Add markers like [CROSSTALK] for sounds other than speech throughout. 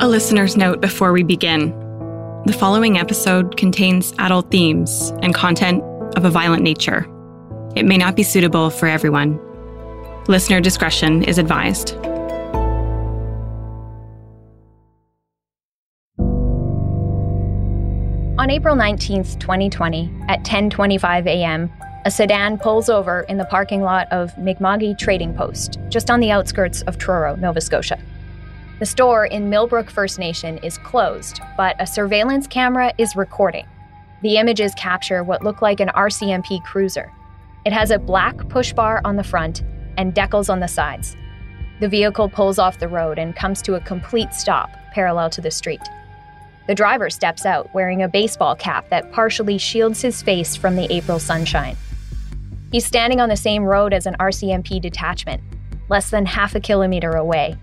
A listener's note before we begin. The following episode contains adult themes and content of a violent nature. It may not be suitable for everyone. Listener discretion is advised. On April 19th, 2020, at 10:25 a.m., a sedan pulls over in the parking lot of Mi'kma'ki Trading Post, just on the outskirts of Truro, Nova Scotia. The store in Millbrook First Nation is closed, but a surveillance camera is recording. The images capture what look like an RCMP cruiser. It has a black push bar on the front and decals on the sides. The vehicle pulls off the road and comes to a complete stop parallel to the street. The driver steps out wearing a baseball cap that partially shields his face from the April sunshine. He's standing on the same road as an RCMP detachment, less than half a kilometer away,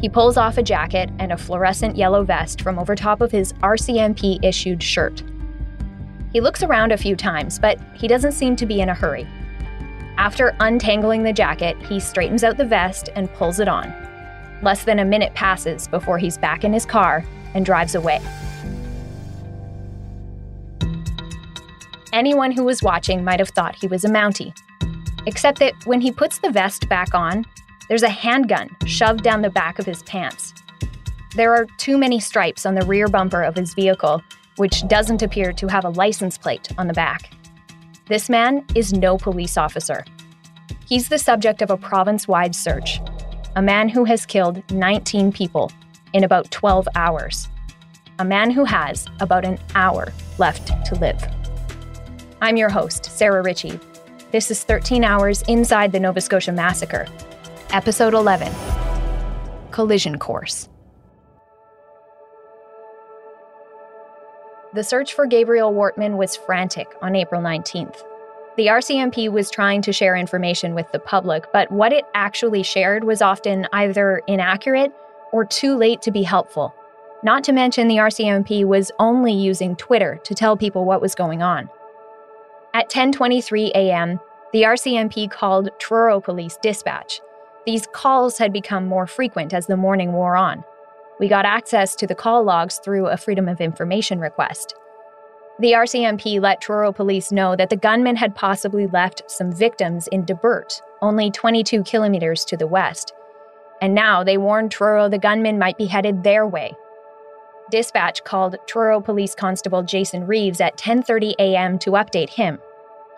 he pulls off a jacket and a fluorescent yellow vest from over top of his RCMP issued shirt. He looks around a few times, but he doesn't seem to be in a hurry. After untangling the jacket, he straightens out the vest and pulls it on. Less than a minute passes before he's back in his car and drives away. Anyone who was watching might have thought he was a Mountie. Except that when he puts the vest back on, there's a handgun shoved down the back of his pants. There are too many stripes on the rear bumper of his vehicle, which doesn't appear to have a license plate on the back. This man is no police officer. He's the subject of a province wide search. A man who has killed 19 people in about 12 hours. A man who has about an hour left to live. I'm your host, Sarah Ritchie. This is 13 Hours Inside the Nova Scotia Massacre, Episode 11 Collision Course. The search for Gabriel Wortman was frantic on April 19th. The RCMP was trying to share information with the public, but what it actually shared was often either inaccurate or too late to be helpful. Not to mention, the RCMP was only using Twitter to tell people what was going on. At 10:23 a.m., the RCMP called Truro Police Dispatch these calls had become more frequent as the morning wore on. We got access to the call logs through a Freedom of Information request. The RCMP let Truro police know that the gunman had possibly left some victims in Debert, only 22 kilometers to the west. And now they warned Truro the gunman might be headed their way. Dispatch called Truro Police Constable Jason Reeves at 10:30 a.m. to update him.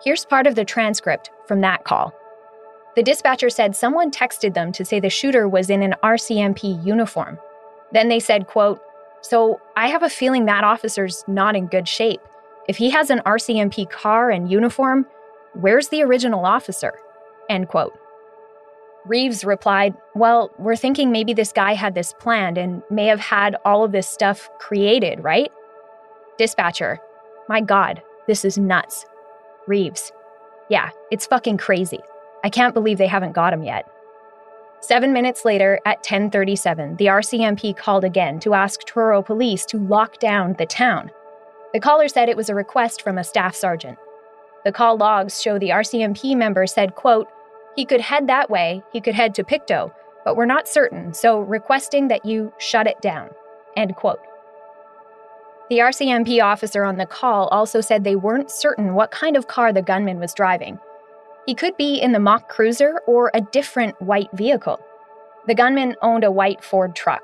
Here's part of the transcript from that call. The dispatcher said someone texted them to say the shooter was in an RCMP uniform. Then they said, quote, "So, I have a feeling that officer's not in good shape. If he has an RCMP car and uniform, where's the original officer?" End quote. Reeves replied, Well, we're thinking maybe this guy had this planned and may have had all of this stuff created, right? Dispatcher, my God, this is nuts. Reeves, yeah, it's fucking crazy. I can't believe they haven't got him yet. Seven minutes later, at 1037, the RCMP called again to ask Truro police to lock down the town. The caller said it was a request from a staff sergeant. The call logs show the RCMP member said, quote, he could head that way, he could head to Pictou, but we're not certain, so requesting that you shut it down. End quote. The RCMP officer on the call also said they weren't certain what kind of car the gunman was driving, he could be in the mock cruiser or a different white vehicle. The gunman owned a white Ford truck.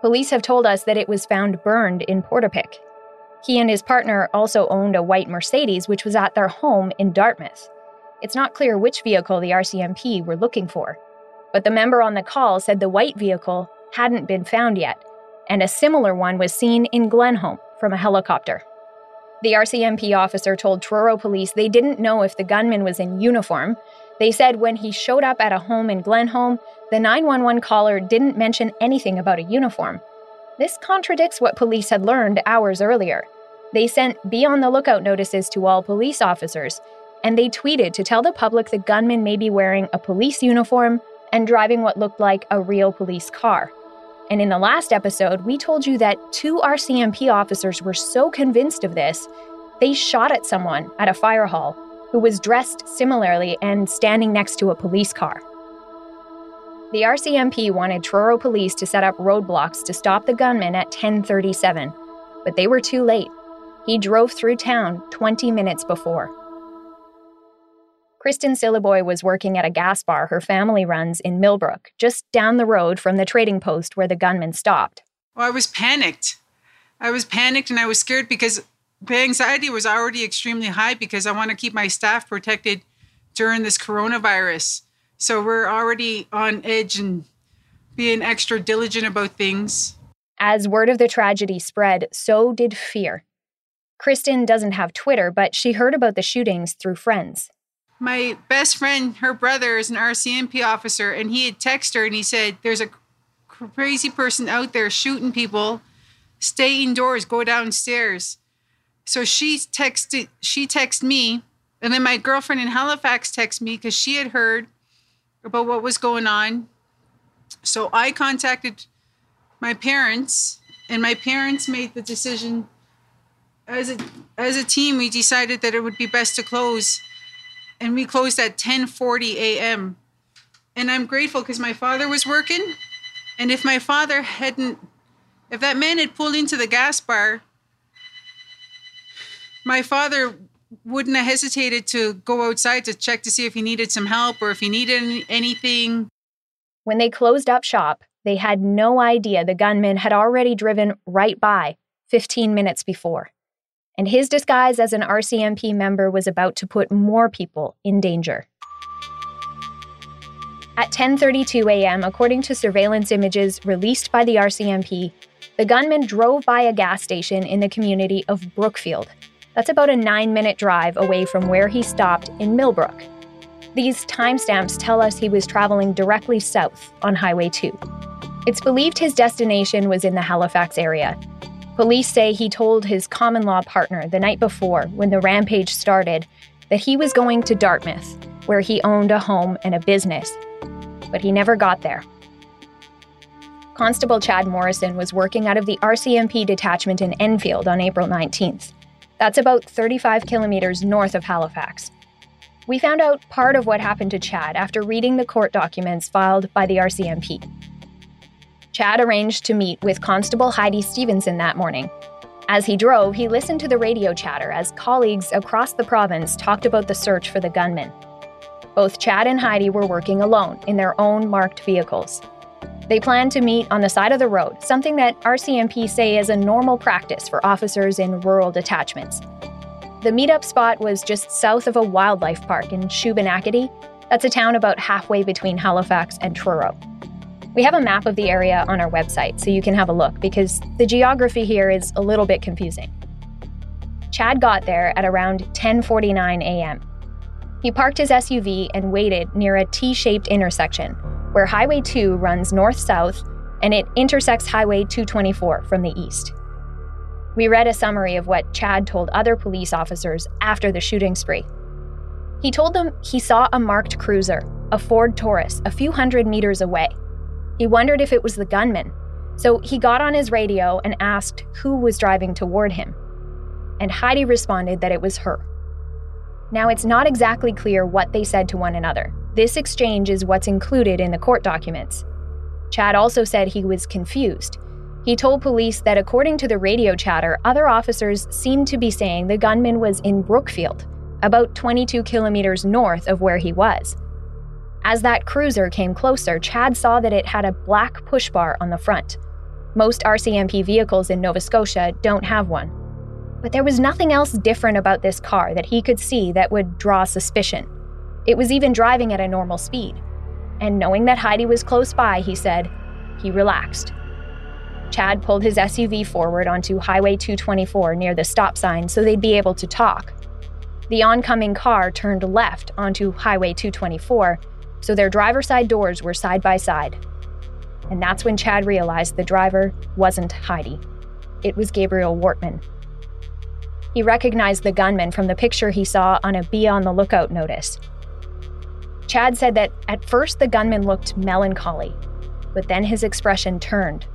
Police have told us that it was found burned in Portapique. He and his partner also owned a white Mercedes, which was at their home in Dartmouth. It's not clear which vehicle the RCMP were looking for, but the member on the call said the white vehicle hadn't been found yet, and a similar one was seen in Glenholme from a helicopter. The RCMP officer told Truro police they didn't know if the gunman was in uniform. They said when he showed up at a home in Glenholme, the 911 caller didn't mention anything about a uniform. This contradicts what police had learned hours earlier. They sent be on the lookout notices to all police officers, and they tweeted to tell the public the gunman may be wearing a police uniform and driving what looked like a real police car. And in the last episode, we told you that two RCMP officers were so convinced of this, they shot at someone at a fire hall who was dressed similarly and standing next to a police car. The RCMP wanted Truro police to set up roadblocks to stop the gunman at 1037, but they were too late. He drove through town 20 minutes before. Kristen Syliboy was working at a gas bar her family runs in Millbrook, just down the road from the trading post where the gunman stopped. Well, I was panicked. I was panicked and I was scared because the anxiety was already extremely high because I want to keep my staff protected during this coronavirus. So we're already on edge and being extra diligent about things. As word of the tragedy spread, so did fear. Kristen doesn't have Twitter, but she heard about the shootings through friends. My best friend, her brother, is an RCMP officer, and he had texted her and he said, There's a crazy person out there shooting people. Stay indoors, go downstairs. So she texted she texted me, and then my girlfriend in Halifax texted me because she had heard about what was going on. So I contacted my parents, and my parents made the decision as a as a team. We decided that it would be best to close, and we closed at 10:40 a.m. And I'm grateful because my father was working, and if my father hadn't, if that man had pulled into the gas bar, my father wouldn't have hesitated to go outside to check to see if he needed some help or if he needed anything. When they closed up shop, they had no idea the gunman had already driven right by 15 minutes before. And his disguise as an RCMP member was about to put more people in danger. At 10:32 a.m., according to surveillance images released by the RCMP, the gunman drove by a gas station in the community of Brookfield, that's about a nine minute drive away from where he stopped in Millbrook. These timestamps tell us he was traveling directly south on Highway 2. It's believed his destination was in the Halifax area. Police say he told his common law partner the night before, when the rampage started, that he was going to Dartmouth, where he owned a home and a business. But he never got there. Constable Chad Morrison was working out of the RCMP detachment in Enfield on April 19th. That's about 35 kilometers north of Halifax. We found out part of what happened to Chad after reading the court documents filed by the RCMP. Chad arranged to meet with Constable Heidi Stevenson that morning. As he drove, he listened to the radio chatter as colleagues across the province talked about the search for the gunman. Both Chad and Heidi were working alone in their own marked vehicles. They planned to meet on the side of the road, something that RCMP say is a normal practice for officers in rural detachments. The meetup spot was just south of a wildlife park in Shubenacadie. That's a town about halfway between Halifax and Truro. We have a map of the area on our website so you can have a look because the geography here is a little bit confusing. Chad got there at around 10:49 a.m. He parked his SUV and waited near a T-shaped intersection where Highway 2 runs north south and it intersects Highway 224 from the east. We read a summary of what Chad told other police officers after the shooting spree. He told them he saw a marked cruiser, a Ford Taurus, a few hundred meters away. He wondered if it was the gunman, so he got on his radio and asked who was driving toward him. And Heidi responded that it was her. Now, it's not exactly clear what they said to one another, this exchange is what's included in the court documents. Chad also said he was confused. He told police that according to the radio chatter, other officers seemed to be saying the gunman was in Brookfield, about 22 kilometers north of where he was. As that cruiser came closer, Chad saw that it had a black push bar on the front. Most RCMP vehicles in Nova Scotia don't have one. But there was nothing else different about this car that he could see that would draw suspicion. It was even driving at a normal speed. And knowing that Heidi was close by, he said, he relaxed. Chad pulled his SUV forward onto Highway 224 near the stop sign so they'd be able to talk. The oncoming car turned left onto Highway 224, so their driver side doors were side by side. And that's when Chad realized the driver wasn't Heidi. It was Gabriel Wortman. He recognized the gunman from the picture he saw on a Be on the Lookout notice. Chad said that at first the gunman looked melancholy, but then his expression turned.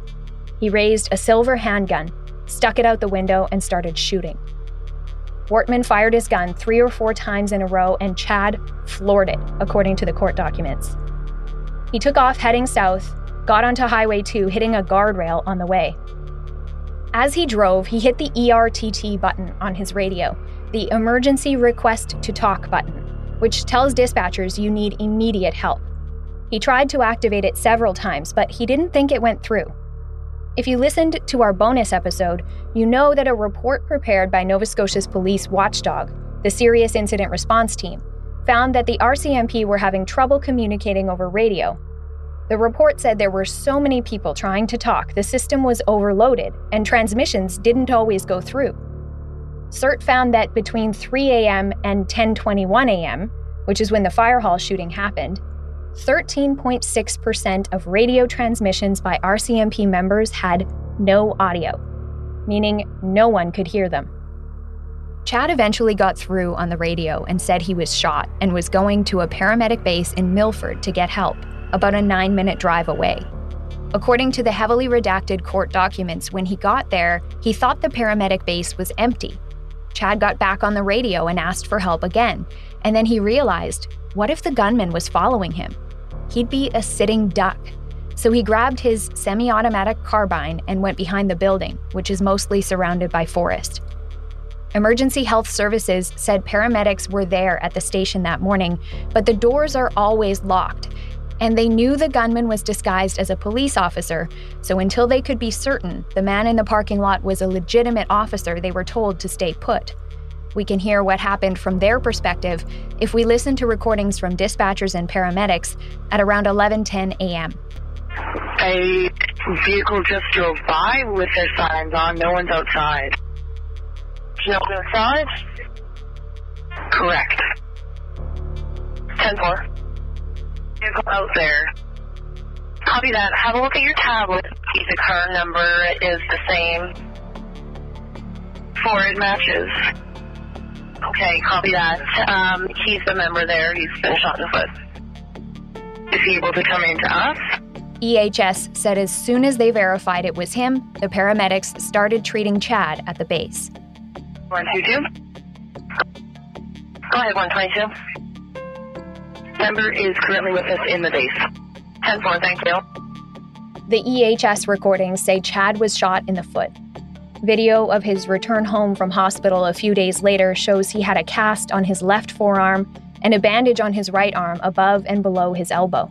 He raised a silver handgun, stuck it out the window, and started shooting. Wortman fired his gun three or four times in a row, and Chad floored it, according to the court documents. He took off heading south, got onto Highway 2, hitting a guardrail on the way. As he drove, he hit the ERTT button on his radio, the Emergency Request to Talk button, which tells dispatchers you need immediate help. He tried to activate it several times, but he didn't think it went through. If you listened to our bonus episode, you know that a report prepared by Nova Scotia's police watchdog, the Serious Incident Response Team, found that the RCMP were having trouble communicating over radio. The report said there were so many people trying to talk, the system was overloaded, and transmissions didn't always go through. SIRT found that between 3 a.m. and 10:21 a.m., which is when the fire hall shooting happened, 13.6% of radio transmissions by RCMP members had no audio, meaning no one could hear them. Chad eventually got through on the radio and said he was shot and was going to a paramedic base in Milford to get help, about a nine minute drive away. According to the heavily redacted court documents, when he got there, he thought the paramedic base was empty. Chad got back on the radio and asked for help again, and then he realized what if the gunman was following him? He'd be a sitting duck. So he grabbed his semi automatic carbine and went behind the building, which is mostly surrounded by forest. Emergency Health Services said paramedics were there at the station that morning, but the doors are always locked. And they knew the gunman was disguised as a police officer, so until they could be certain the man in the parking lot was a legitimate officer, they were told to stay put. We can hear what happened from their perspective if we listen to recordings from dispatchers and paramedics at around 11:10 a.m. A vehicle just drove by with their signs on. No one's outside. No one outside? Correct. 10 4. Vehicle out there. Copy that. Have a look at your tablet. The car number is the same. Four, it matches. Okay, copy that. Um, he's the member there. He's been shot in the foot. Is he able to come in to us? EHS said as soon as they verified it was him, the paramedics started treating Chad at the base. 122. Go ahead, 122. Member is currently with us in the base. 10 4, thank you. The EHS recordings say Chad was shot in the foot. Video of his return home from hospital a few days later shows he had a cast on his left forearm and a bandage on his right arm above and below his elbow.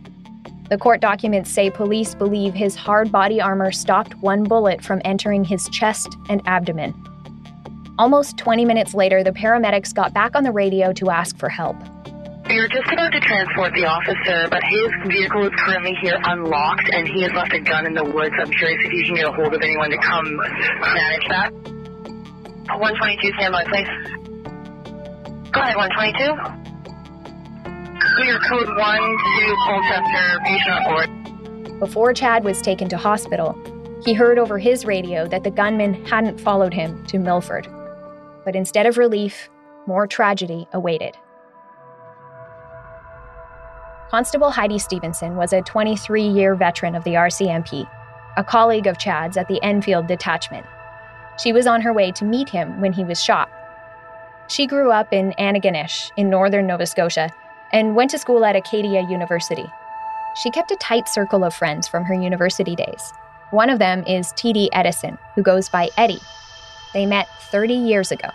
The court documents say police believe his hard body armor stopped one bullet from entering his chest and abdomen. Almost 20 minutes later, the paramedics got back on the radio to ask for help. We were just about to transport the officer, but his vehicle is currently here unlocked, and he has left a gun in the woods. I'm curious if you can get a hold of anyone to come manage that. 122, stand by, please. Go ahead, 122. Clear code 1 to Colchester, patient board. Before Chad was taken to hospital, he heard over his radio that the gunman hadn't followed him to Milford. But instead of relief, more tragedy awaited. Constable Heidi Stevenson was a 23 year veteran of the RCMP, a colleague of Chad's at the Enfield Detachment. She was on her way to meet him when he was shot. She grew up in Antigonish in northern Nova Scotia and went to school at Acadia University. She kept a tight circle of friends from her university days. One of them is T.D. Edison, who goes by Eddie. They met 30 years ago.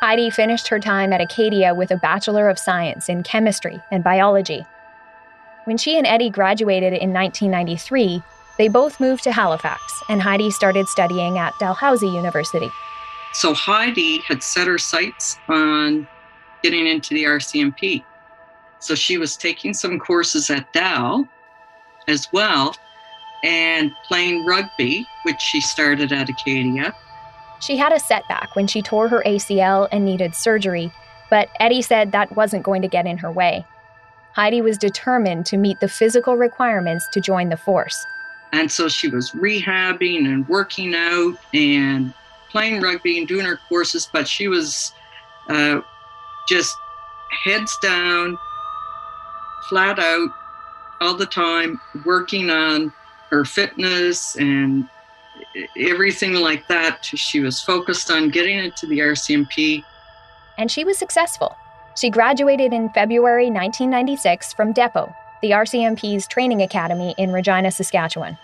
Heidi finished her time at Acadia with a Bachelor of Science in Chemistry and Biology. When she and Eddie graduated in 1993, they both moved to Halifax, and Heidi started studying at Dalhousie University. So Heidi had set her sights on getting into the RCMP. So she was taking some courses at Dal as well and playing rugby, which she started at Acadia. She had a setback when she tore her ACL and needed surgery, but Eddie said that wasn't going to get in her way. Heidi was determined to meet the physical requirements to join the force. And so she was rehabbing and working out and playing rugby and doing her courses, but she was uh, just heads down, flat out, all the time, working on her fitness and everything like that. She was focused on getting into the RCMP. And she was successful. She graduated in February 1996 from Depot, the RCMP's training academy in Regina, Saskatchewan.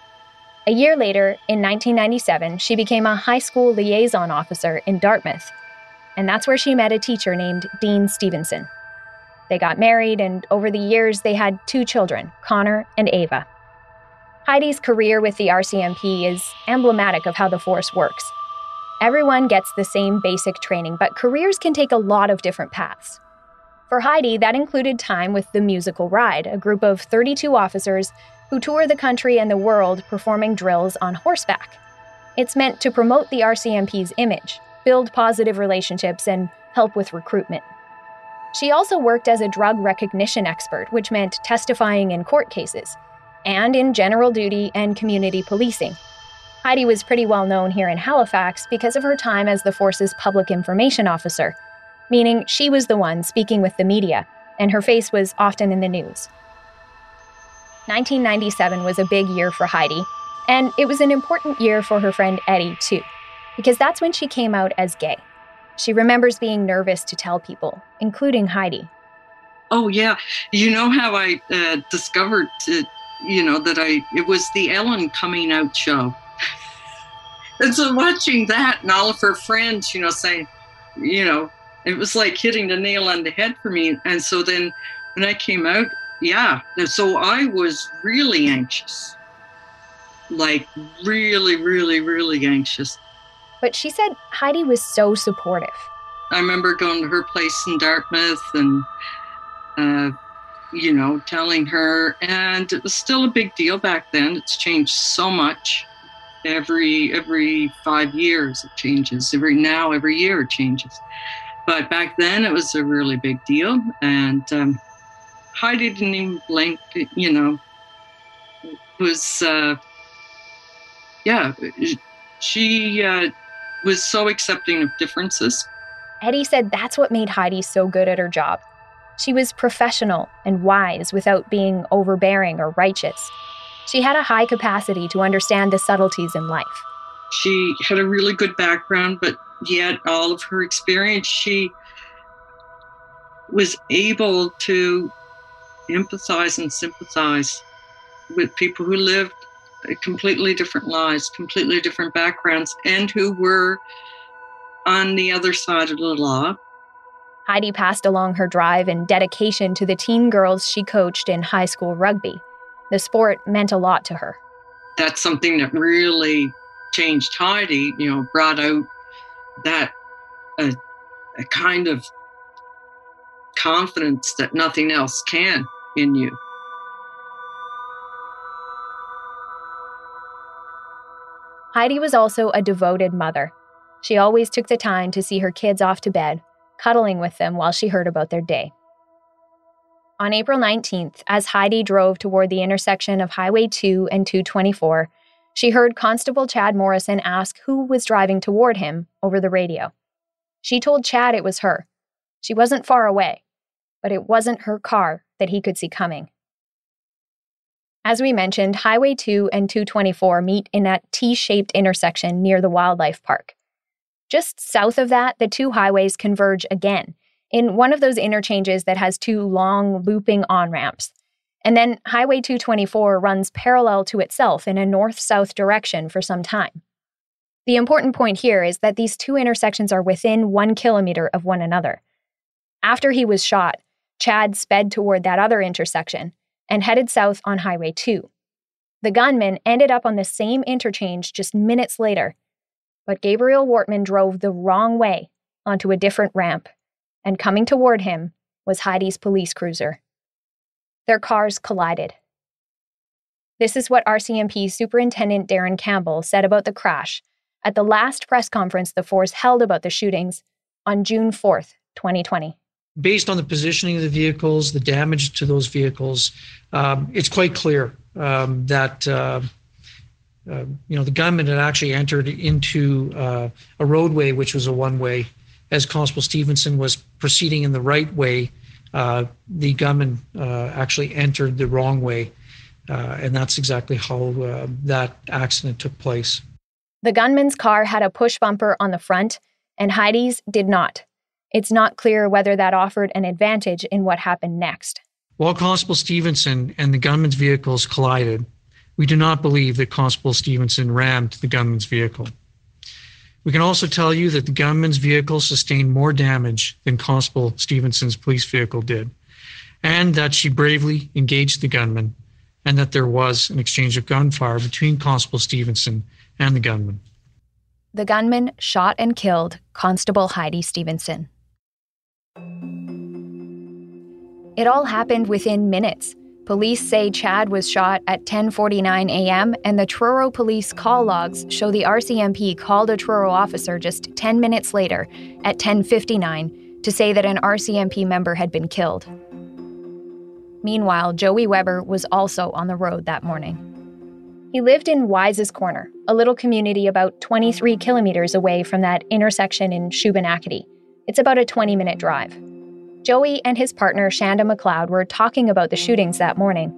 A year later, in 1997, she became a high school liaison officer in Dartmouth. And that's where she met a teacher named Dean Stevenson. They got married, and over the years, they had two children, Connor and Ava. Heidi's career with the RCMP is emblematic of how the force works. Everyone gets the same basic training, but careers can take a lot of different paths. For Heidi, that included time with the Musical Ride, a group of 32 officers who tour the country and the world performing drills on horseback. It's meant to promote the RCMP's image, build positive relationships, and help with recruitment. She also worked as a drug recognition expert, which meant testifying in court cases, and in general duty and community policing. Heidi was pretty well known here in Halifax because of her time as the force's public information officer, meaning she was the one speaking with the media, and her face was often in the news. 1997 was a big year for Heidi, and it was an important year for her friend Eddie, too, because that's when she came out as gay. She remembers being nervous to tell people, including Heidi. Oh, yeah. You know how I uh, discovered, uh, you know, that I, it was the Ellen coming out show. and so watching that and all of her friends, you know, saying, you know, it was like hitting the nail on the head for me. And so then when I came out, yeah, And so I was really anxious. Like, really, really, really anxious. But she said Heidi was so supportive. I remember going to her place in Dartmouth and, uh, you know, telling her, and it was still a big deal back then. It's changed so much. Every every five years it changes. Every now, every year it changes. But back then it was a really big deal, and um, Heidi didn't even blink. You know, it was uh, yeah, she uh, was so accepting of differences. Eddie said that's what made Heidi so good at her job. She was professional and wise without being overbearing or righteous. She had a high capacity to understand the subtleties in life. She had a really good background, but yet all of her experience, she was able to empathize and sympathize with people who lived completely different lives, completely different backgrounds, and who were on the other side of the law. Heidi passed along her drive and dedication to the teen girls she coached in high school rugby. The sport meant a lot to her. That's something that really changed Heidi, you know, brought out that a, a kind of confidence that nothing else can in you. Heidi was also a devoted mother. She always took the time to see her kids off to bed, cuddling with them while she heard about their day. On April 19th, as Heidi drove toward the intersection of Highway 2 and 224, she heard Constable Chad Morrison ask who was driving toward him over the radio. She told Chad it was her. She wasn't far away, but it wasn't her car that he could see coming. As we mentioned, Highway 2 and 224 meet in that T shaped intersection near the wildlife park. Just south of that, the two highways converge again in one of those interchanges that has two long, looping on ramps. And then Highway 224 runs parallel to itself in a north south direction for some time. The important point here is that these two intersections are within one kilometer of one another. After he was shot, Chad sped toward that other intersection and headed south on Highway 2. The gunman ended up on the same interchange just minutes later, but Gabriel Wortman drove the wrong way onto a different ramp, and coming toward him was Heidi's police cruiser. Their cars collided. This is what RCMP Superintendent Darren Campbell said about the crash at the last press conference the force held about the shootings on June 4th, 2020 based on the positioning of the vehicles, the damage to those vehicles, um, it's quite clear um, that uh, uh, you know the gunman had actually entered into uh, a roadway which was a one-way. As Constable Stevenson was proceeding in the right way, uh, the gunman uh, actually entered the wrong way, uh, and that's exactly how that accident took place. The gunman's car had a push bumper on the front, and Heidi's did not. It's not clear whether that offered an advantage in what happened next. While Constable Stevenson and the gunman's vehicles collided, we do not believe that Constable Stevenson rammed the gunman's vehicle. We can also tell you that the gunman's vehicle sustained more damage than Constable Stevenson's police vehicle did, and that she bravely engaged the gunman, and that there was an exchange of gunfire between Constable Stevenson and the gunman. The gunman shot and killed Constable Heidi Stevenson. It all happened within minutes. Police say Chad was shot at 10:49 a.m. and the Truro police call logs show the RCMP called a Truro officer just 10 minutes later at 10:59 to say that an RCMP member had been killed. Meanwhile, Joey Weber was also on the road that morning. He lived in Wyses Corner, a little community about 23 kilometers away from that intersection in Shubenacadie. It's about a 20 minute drive. Joey and his partner, Shanda McLeod, were talking about the shootings that morning.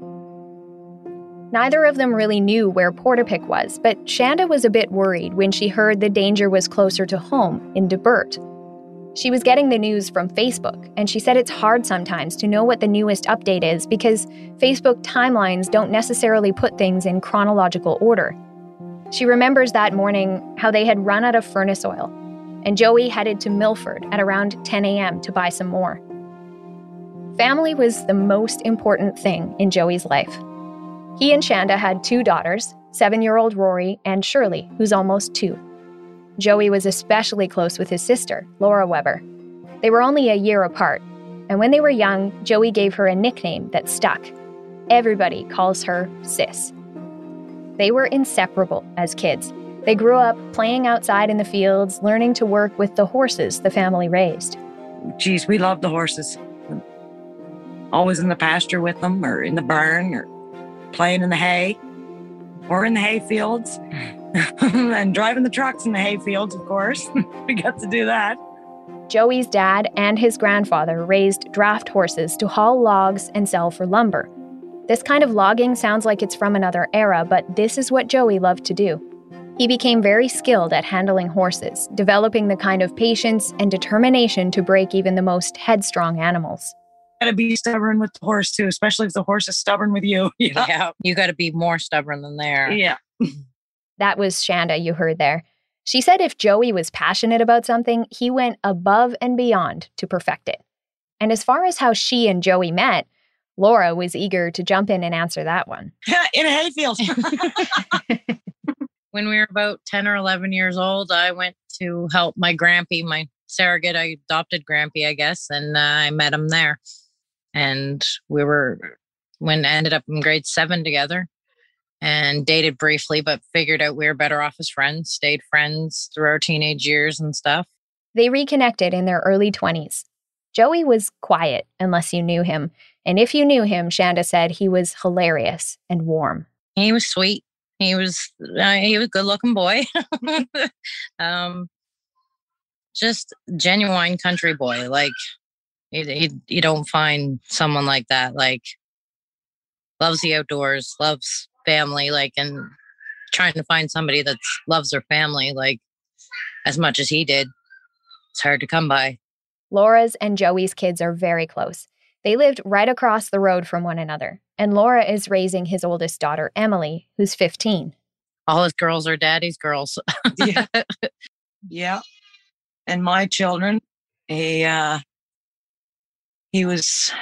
Neither of them really knew where Portapique was, but Shanda was a bit worried when she heard the danger was closer to home in Debert. She was getting the news from Facebook, and she said it's hard sometimes to know what the newest update is because Facebook timelines don't necessarily put things in chronological order. She remembers that morning how they had run out of furnace oil, and Joey headed to Milford at around 10 a.m. to buy some more. Family was the most important thing in Joey's life. He and Shanda had two daughters, seven year old Rory and Shirley, who's almost two. Joey was especially close with his sister, Laura Weber. They were only a year apart, and when they were young, Joey gave her a nickname that stuck. Everybody calls her Sis. They were inseparable as kids. They grew up playing outside in the fields, learning to work with the horses the family raised. Geez, we love the horses always in the pasture with them or in the barn or playing in the hay or in the hay fields [LAUGHS] and driving the trucks in the hay fields, of course. [LAUGHS] we got to do that. Joey's dad and his grandfather raised draft horses to haul logs and sell for lumber. This kind of logging sounds like it's from another era, but this is what Joey loved to do. He became very skilled at handling horses, developing the kind of patience and determination to break even the most headstrong animals got to be stubborn with the horse too, especially if the horse is stubborn with you. [LAUGHS] Yeah, yeah you got to be more stubborn than there. Yeah. that was Shanda you heard there. She said if Joey was passionate about something, he went above and beyond to perfect it. And as far as how she and Joey met, Laura was eager to jump in and answer that one. [LAUGHS] in a hayfield. [LAUGHS] when we were about 10 or 11 years old, I went to help my grampy, my surrogate, I adopted grampy, I guess, and uh, I met him there and we were when ended up in grade seven together and dated briefly but figured out we were better off as friends stayed friends through our teenage years and stuff. They reconnected in their early 20s joey was quiet unless you knew him and if you knew him shanda said he was hilarious and warm. He was sweet. He was uh, he was a good looking boy. [LAUGHS] Um just genuine country boy like you, you don't find someone like that, like loves the outdoors, loves family, like, and trying to find somebody that loves their family, like, as much as he did. It's hard to come by. Laura's and Joey's kids are very close. They lived right across the road from one another, and Laura is raising his oldest daughter, Emily, who's 15. All his girls are daddy's girls. yeah. [LAUGHS] Yeah. And my children, he uh he was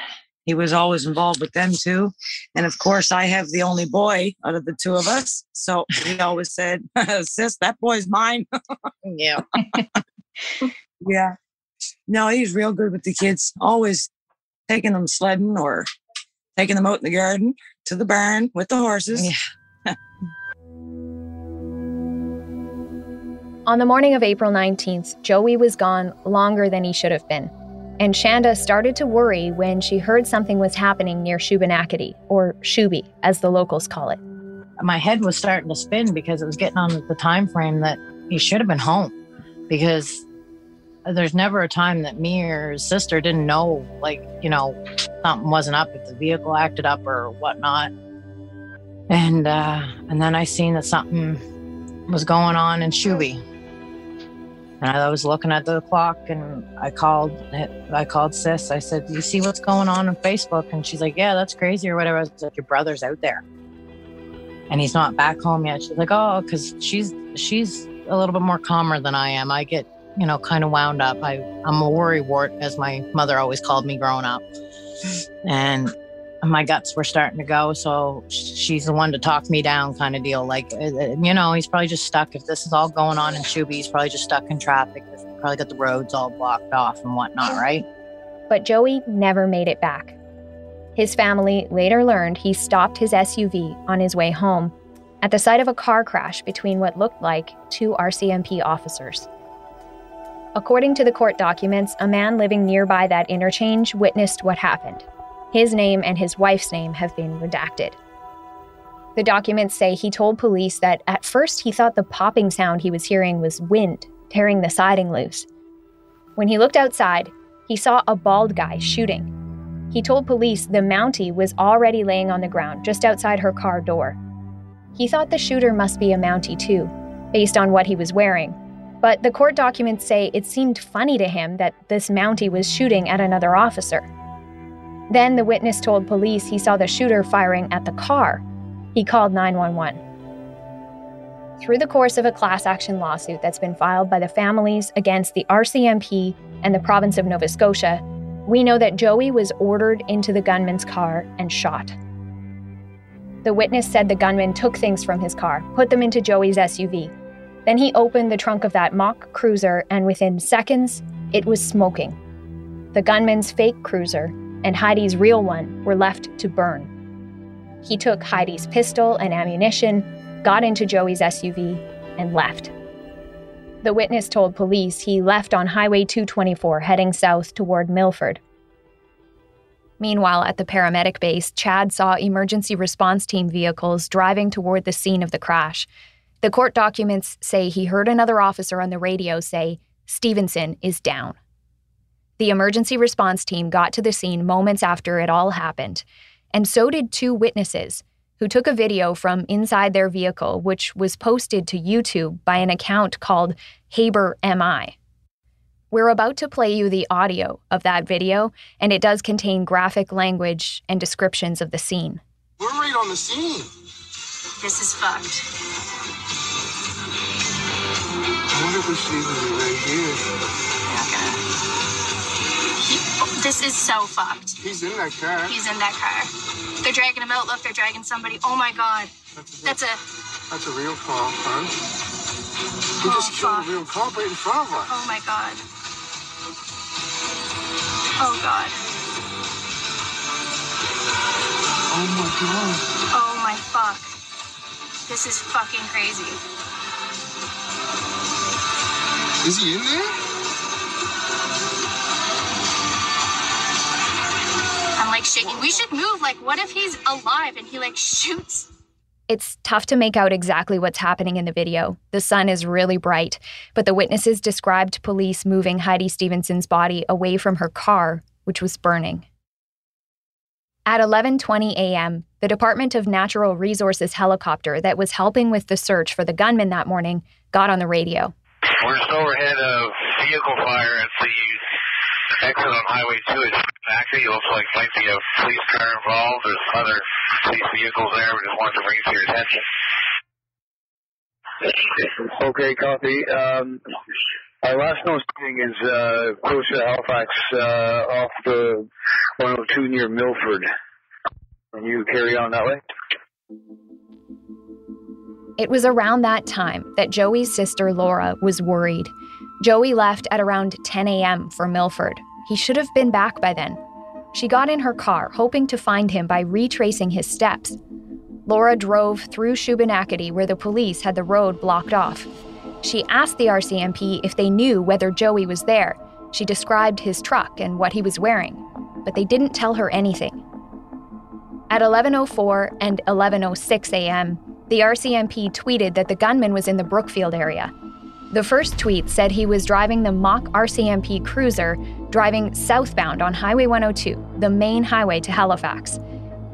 he was always involved with them too. And of course, I have the only boy out of the two of us. So he always said, [LAUGHS] Sis, that boy's mine. [LAUGHS] yeah. yeah. No, he's real good with the kids, always taking them sledding or taking them out in the garden to the barn with the horses. Yeah. On the morning of April 19th, Joey was gone longer than he should have been. And Shanda started to worry when she heard something was happening near Shubenacadie, or Shuby, as the locals call it. My head was starting to spin because it was getting on the time frame that he should have been home. Because there's never a time that me or his sister didn't know, like, you know, something wasn't up, if the vehicle acted up or whatnot. And uh, and then I seen that something was going on in Shuby. And I was looking at the clock and I called I called sis. I said, Do you see what's going on on Facebook? And she's like, Yeah, that's crazy or whatever. I was like, Your brother's out there. And he's not back home yet. She's like, Oh, because she's she's a little bit more calmer than I am. I get, you know, kind of wound up. I, I'm a worry wart, as my mother always called me growing up. And my guts were starting to go. So she's the one to talk me down, kind of deal. Like, uh, uh, you know, he's probably just stuck. If this is all going on in Shubie, he's probably just stuck in traffic. He's probably got the roads all blocked off and whatnot, right? But Joey never made it back. His family later learned he stopped his SUV on his way home at the site of a car crash between what looked like two RCMP officers. According to the court documents, a man living nearby that interchange witnessed what happened. His name and his wife's name have been redacted. The documents say he told police that at first he thought the popping sound he was hearing was wind tearing the siding loose. When he looked outside, he saw a bald guy shooting. He told police the Mountie was already laying on the ground just outside her car door. He thought the shooter must be a Mountie too, based on what he was wearing. But the court documents say it seemed funny to him that this Mountie was shooting at another officer. Then the witness told police he saw the shooter firing at the car. He called 911. Through the course of a class action lawsuit that's been filed by the families against the RCMP and the province of Nova Scotia, we know that Joey was ordered into the gunman's car and shot. The witness said the gunman took things from his car, put them into Joey's SUV. Then he opened the trunk of that mock cruiser, and within seconds, it was smoking. The gunman's fake cruiser and Heidi's real one were left to burn. He took Heidi's pistol and ammunition, got into Joey's SUV, and left. The witness told police he left on Highway 224 heading south toward Milford. Meanwhile, at the paramedic base, Chad saw emergency response team vehicles driving toward the scene of the crash. The court documents say he heard another officer on the radio say, Stevenson is down. The emergency response team got to the scene moments after it all happened, and so did two witnesses who took a video from inside their vehicle, which was posted to YouTube by an account called Haber MI. We're about to play you the audio of that video, and it does contain graphic language and descriptions of the scene. We're right on the scene. This is fucked. I wonder if we should even be right here. This is so fucked. He's in that car. He's in that car. They're dragging him out. Look, they're dragging somebody. Oh my god. That's a, That's a. that's a real call, huh? He Oh, just killed fuck. a real cop right in front of us. Oh my god. Oh god. Oh my god. Oh my fuck. This is fucking crazy. Is he in there? Like shaking. We should move. Like, what if he's alive and he like shoots? It's tough to make out exactly what's happening in the video. The sun is really bright, but the witnesses described police moving Heidi Stevenson's body away from her car, which was burning. At 11:20 a.m., the Department of Natural Resources helicopter that was helping with the search for the gunman that morning got on the radio. We're just overhead of vehicle fire at the exit on Highway 2. It's actually it looks like might be a police car involved. There's other police vehicles there. We just wanted to bring it to your attention. Okay, copy. Um, our last known sighting is uh, close to Halifax, uh, off the 102 near Milford. Can you carry on that way? It was around that time that Joey's sister Laura was worried. Joey left at around 10 a.m. for Milford. He should have been back by then. She got in her car, hoping to find him by retracing his steps. Laura drove through Shubenacadie, where the police had the road blocked off. She asked the RCMP if they knew whether Joey was there. She described his truck and what he was wearing, but they didn't tell her anything. At 11:04 and 11:06 a.m., the RCMP tweeted that the gunman was in the Brookfield area. The first tweet said he was driving the mock RCMP cruiser, driving southbound on Highway 102, the main highway to Halifax.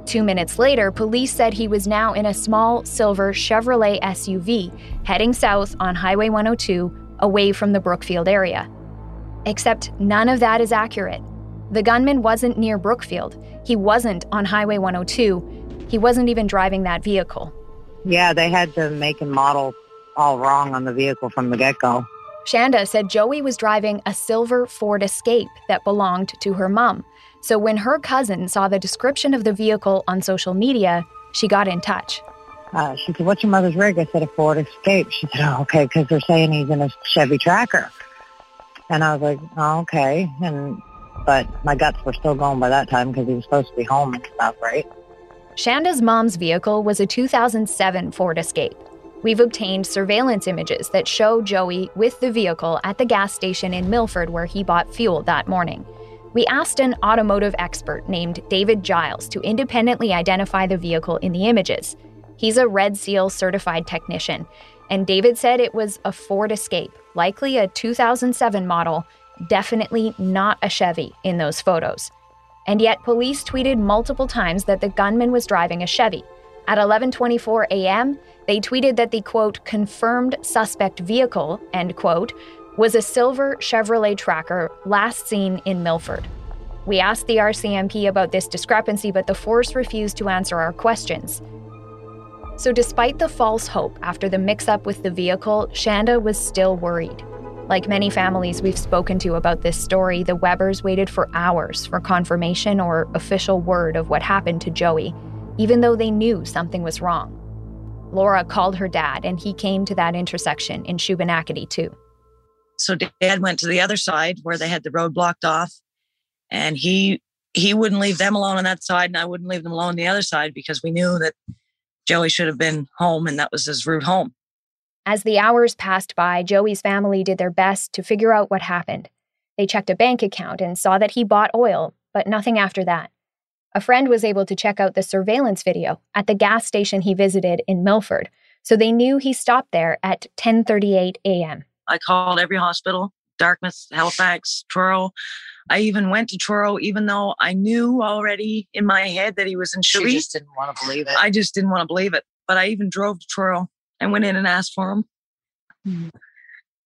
Two minutes later, police said he was now in a small silver Chevrolet SUV, heading south on Highway 102, away from the Brookfield area. Except none of that is accurate. The gunman wasn't near Brookfield. He wasn't on Highway 102. He wasn't even driving that vehicle. Yeah, they had the make and model all wrong on the vehicle from the get go. Shanda said Joey was driving a silver Ford Escape that belonged to her mom. So when her cousin saw the description of the vehicle on social media, she got in touch. Uh, she said, what's your mother's rig? I said, a Ford Escape. She said, oh, okay, because they're saying he's in a Chevy Tracker. And I was like, oh, okay. And But my guts were still going by that time because he was supposed to be home and stuff, right? Shanda's mom's vehicle was a 2007 Ford Escape. We've obtained surveillance images that show Joey with the vehicle at the gas station in Milford where he bought fuel that morning. We asked an automotive expert named David Giles to independently identify the vehicle in the images. He's a Red Seal certified technician, and David said it was a Ford Escape, likely a 2007 model, definitely not a Chevy in those photos. And yet police tweeted multiple times that the gunman was driving a Chevy. At 11:24 a.m., they tweeted that the quote confirmed suspect vehicle, end quote, was a silver Chevrolet Tracker last seen in Milford. We asked the RCMP about this discrepancy, but the force refused to answer our questions. So, despite the false hope after the mix up with the vehicle, Shanda was still worried. Like many families we've spoken to about this story, the Webbers waited for hours for confirmation or official word of what happened to Joey, even though they knew something was wrong. Laura called her dad, and he came to that intersection in Shubenacadie, too. So dad went to the other side where they had the road blocked off, and he he wouldn't leave them alone on that side, and I wouldn't leave them alone on the other side because we knew that Joey should have been home, and that was his route home. As the hours passed by, Joey's family did their best to figure out what happened. They checked a bank account and saw that he bought oil, but nothing after that. A friend was able to check out the surveillance video at the gas station he visited in Milford, so they knew he stopped there at 10:38 a.m. I called every hospital, Dartmouth, Halifax, Truro. I even went to Truro, even though I knew already in my head that he was in Shuey. She just didn't want to believe it. I just didn't want to believe it. But I even drove to Truro and went in and asked for him mm-hmm.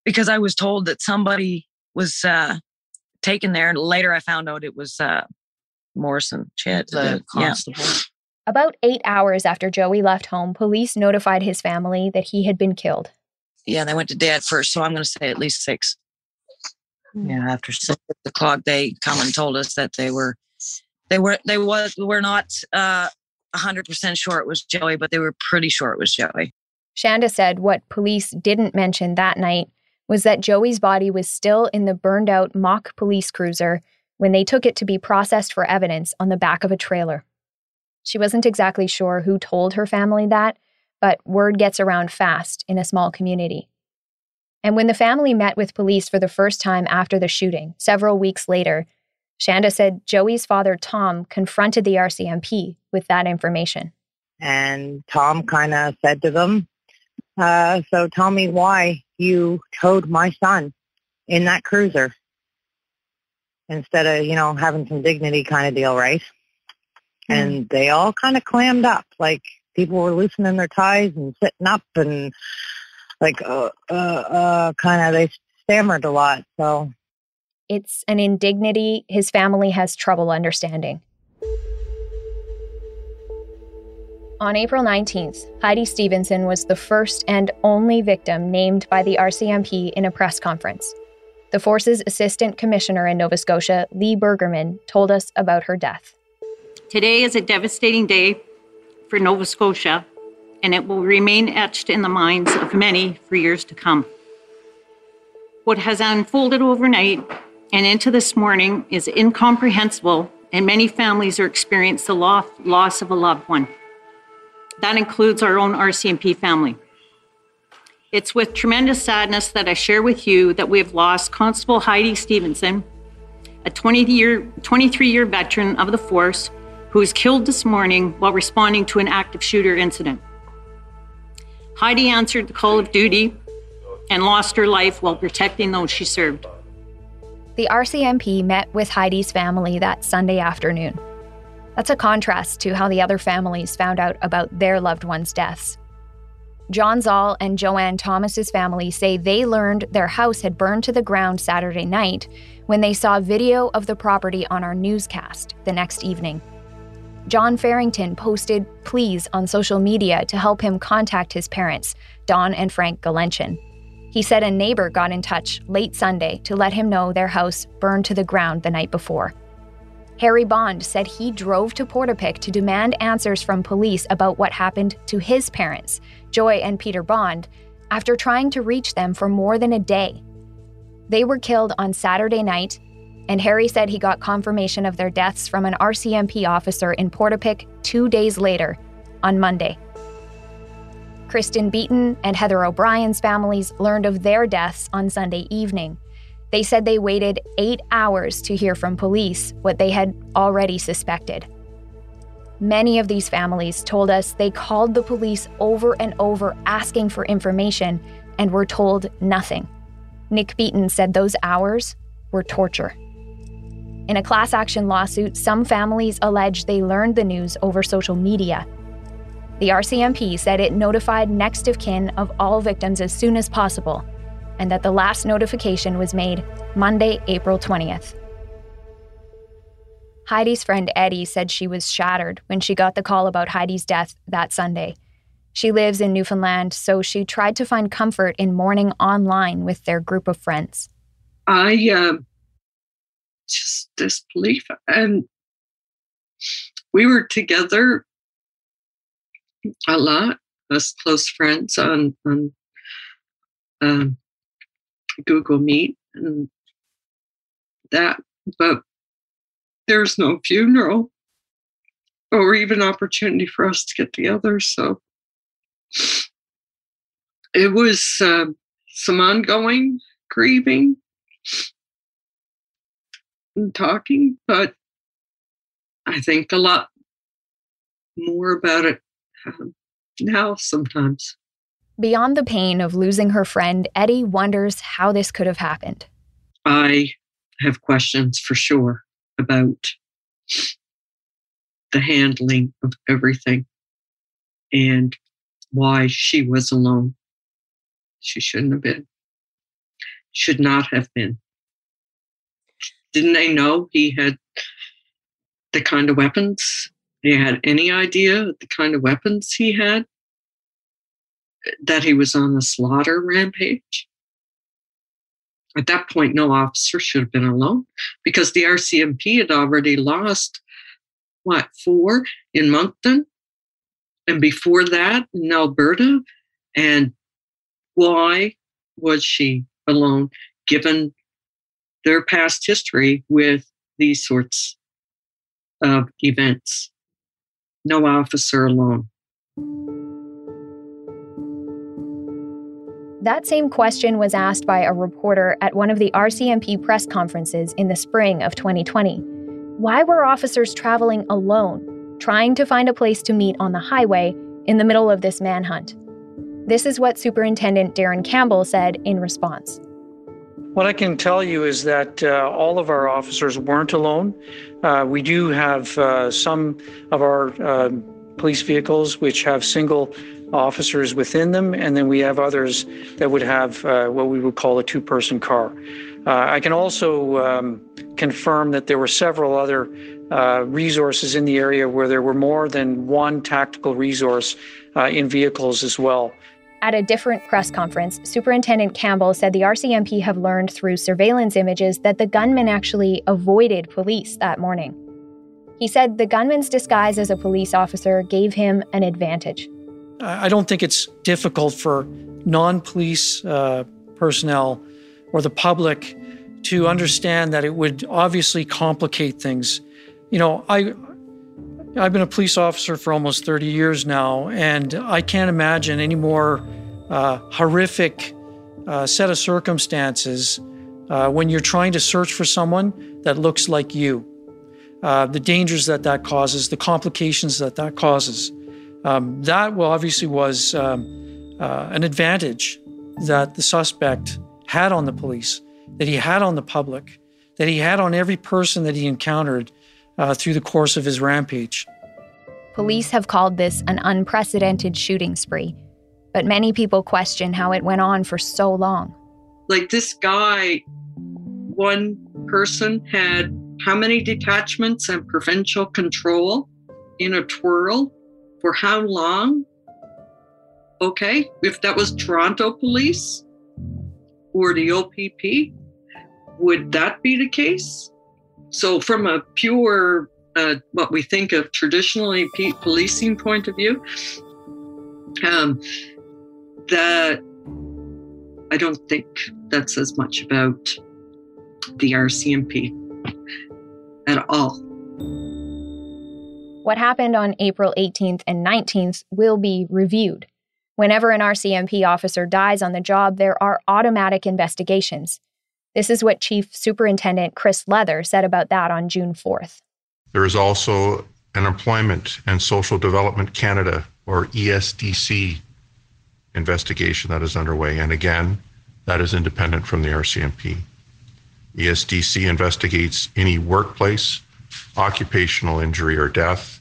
because I was told that somebody was uh, taken there. And later I found out it was uh, Morrison Chad, the constable. Yeah. About eight hours after Joey left home, police notified his family that he had been killed. Yeah, they went to dad first, so I'm going to say at least six. Yeah, after six o'clock, they come and told us that they were, they were, they was were not uh, hundred percent sure it was Joey, but they were pretty sure it was Joey. Shanda said what police didn't mention that night was that Joey's body was still in the burned out mock police cruiser when they took it to be processed for evidence on the back of a trailer. She wasn't exactly sure who told her family that, but word gets around fast in a small community. And when the family met with police for the first time after the shooting, several weeks later, Shanda said Joey's father, Tom, confronted the RCMP with that information. And Tom kind of said to them, uh, so tell me why you towed my son in that cruiser instead of, you know, having some dignity kind of deal, right? Mm. And they all kind of clammed up, like people were loosening their ties and sitting up and like, uh, uh, uh, kind of, they stammered a lot. So it's an indignity his family has trouble understanding. On April 19th, Heidi Stevenson was the first and only victim named by the RCMP in a press conference. The force's assistant commissioner in Nova Scotia, Lee Bergerman, told us about her death. Today is a devastating day for Nova Scotia, and it will remain etched in the minds of many for years to come. What has unfolded overnight and into this morning is incomprehensible, and many families are experiencing the loss of a loved one. That includes our own RCMP family. It's with tremendous sadness that I share with you that we have lost Constable Heidi Stevenson, a 20 year, 23 year veteran of the force who was killed this morning while responding to an active shooter incident. Heidi answered the call of duty and lost her life while protecting those she served. The RCMP met with Heidi's family that Sunday afternoon. That's a contrast to how the other families found out about their loved ones' deaths. John Zahl and Joanne Thomas's family say they learned their house had burned to the ground Saturday night when they saw video of the property on our newscast the next evening. John Farrington posted pleas on social media to help him contact his parents, Dawn and Frank Gulenchyn. He said a neighbor got in touch late Sunday to let him know their house burned to the ground the night before. Harry Bond said he drove to Portapique to demand answers from police about what happened to his parents, Joy and Peter Bond, after trying to reach them for more than a day. They were killed on Saturday night, and Harry said he got confirmation of their deaths from an RCMP officer in Portapique two days later, on Monday. Kristen Beaton and Heather O'Brien's families learned of their deaths on Sunday evening. They said they waited eight hours to hear from police what they had already suspected. Many of these families told us they called the police over and over asking for information and were told nothing. Nick Beaton said those hours were torture. In a class action lawsuit, some families alleged they learned the news over social media. The RCMP said it notified next of kin of all victims as soon as possible and that the last notification was made Monday, April 20th. Heidi's friend Eddie said she was shattered when she got the call about Heidi's death that Sunday. She lives in Newfoundland, so she tried to find comfort in mourning online with their group of friends. I uh, just disbelief, and we were together a lot as close friends on on um, Google Meet and that, but there's no funeral or even opportunity for us to get together. So it was uh, some ongoing grieving and talking, but I think a lot more about it um, now sometimes. Beyond the pain of losing her friend, Eddie wonders how this could have happened. I have questions for sure about the handling of everything and why she was alone. She shouldn't have been, should not have been. Didn't they know he had the kind of weapons? They had any idea the kind of weapons he had? That he was on a slaughter rampage. At that point, no officer should have been alone because the RCMP had already lost, what, four in Moncton? And before that, in Alberta. And why was she alone, given their past history with these sorts of events? No officer alone. That same question was asked by a reporter at one of the RCMP press conferences in the spring of 2020. Why were officers traveling alone, trying to find a place to meet on the highway in the middle of this manhunt? This is what Superintendent Darren Campbell said in response. What I can tell you is that uh, all of our officers weren't alone. Uh, we do have uh, some of our uh, police vehicles which have single officers within them, and then we have others that would have uh, what we would call a two person car. Uh, I can also um, confirm that there were several other uh, resources in the area where there were more than one tactical resource uh, in vehicles as well. At a different press conference, Superintendent Campbell said the RCMP have learned through surveillance images that the gunman actually avoided police that morning. He said the gunman's disguise as a police officer gave him an advantage. I don't think it's difficult for non police uh, personnel or the public to understand that it would obviously complicate things. You know, I. I've been a police officer for almost 30 years now, and I can't imagine any more uh, horrific uh, set of circumstances uh, when you're trying to search for someone that looks like you. Uh, the dangers that that causes, the complications that that causes. Um, that well, obviously was um, uh, an advantage that the suspect had on the police, that he had on the public, that he had on every person that he encountered uh, through the course of his rampage. Police have called this an unprecedented shooting spree. but many people question how it went on for so long. Like this guy, one person had how many detachments and provincial control in a twirl for how long? Okay, if that was Toronto police or the OPP, would that be the case? So, from a pure, uh, what we think of traditionally policing point of view, um, that I don't think that says much about the RCMP at all. What happened on April 18th and 19th will be reviewed. Whenever an RCMP officer dies on the job, there are automatic investigations. This is what Chief Superintendent Chris Leather said about that on June 4th. There is also an Employment and Social Development Canada, or ESDC, investigation that is underway. And again, that is independent from the RCMP. ESDC investigates any workplace, occupational injury, or death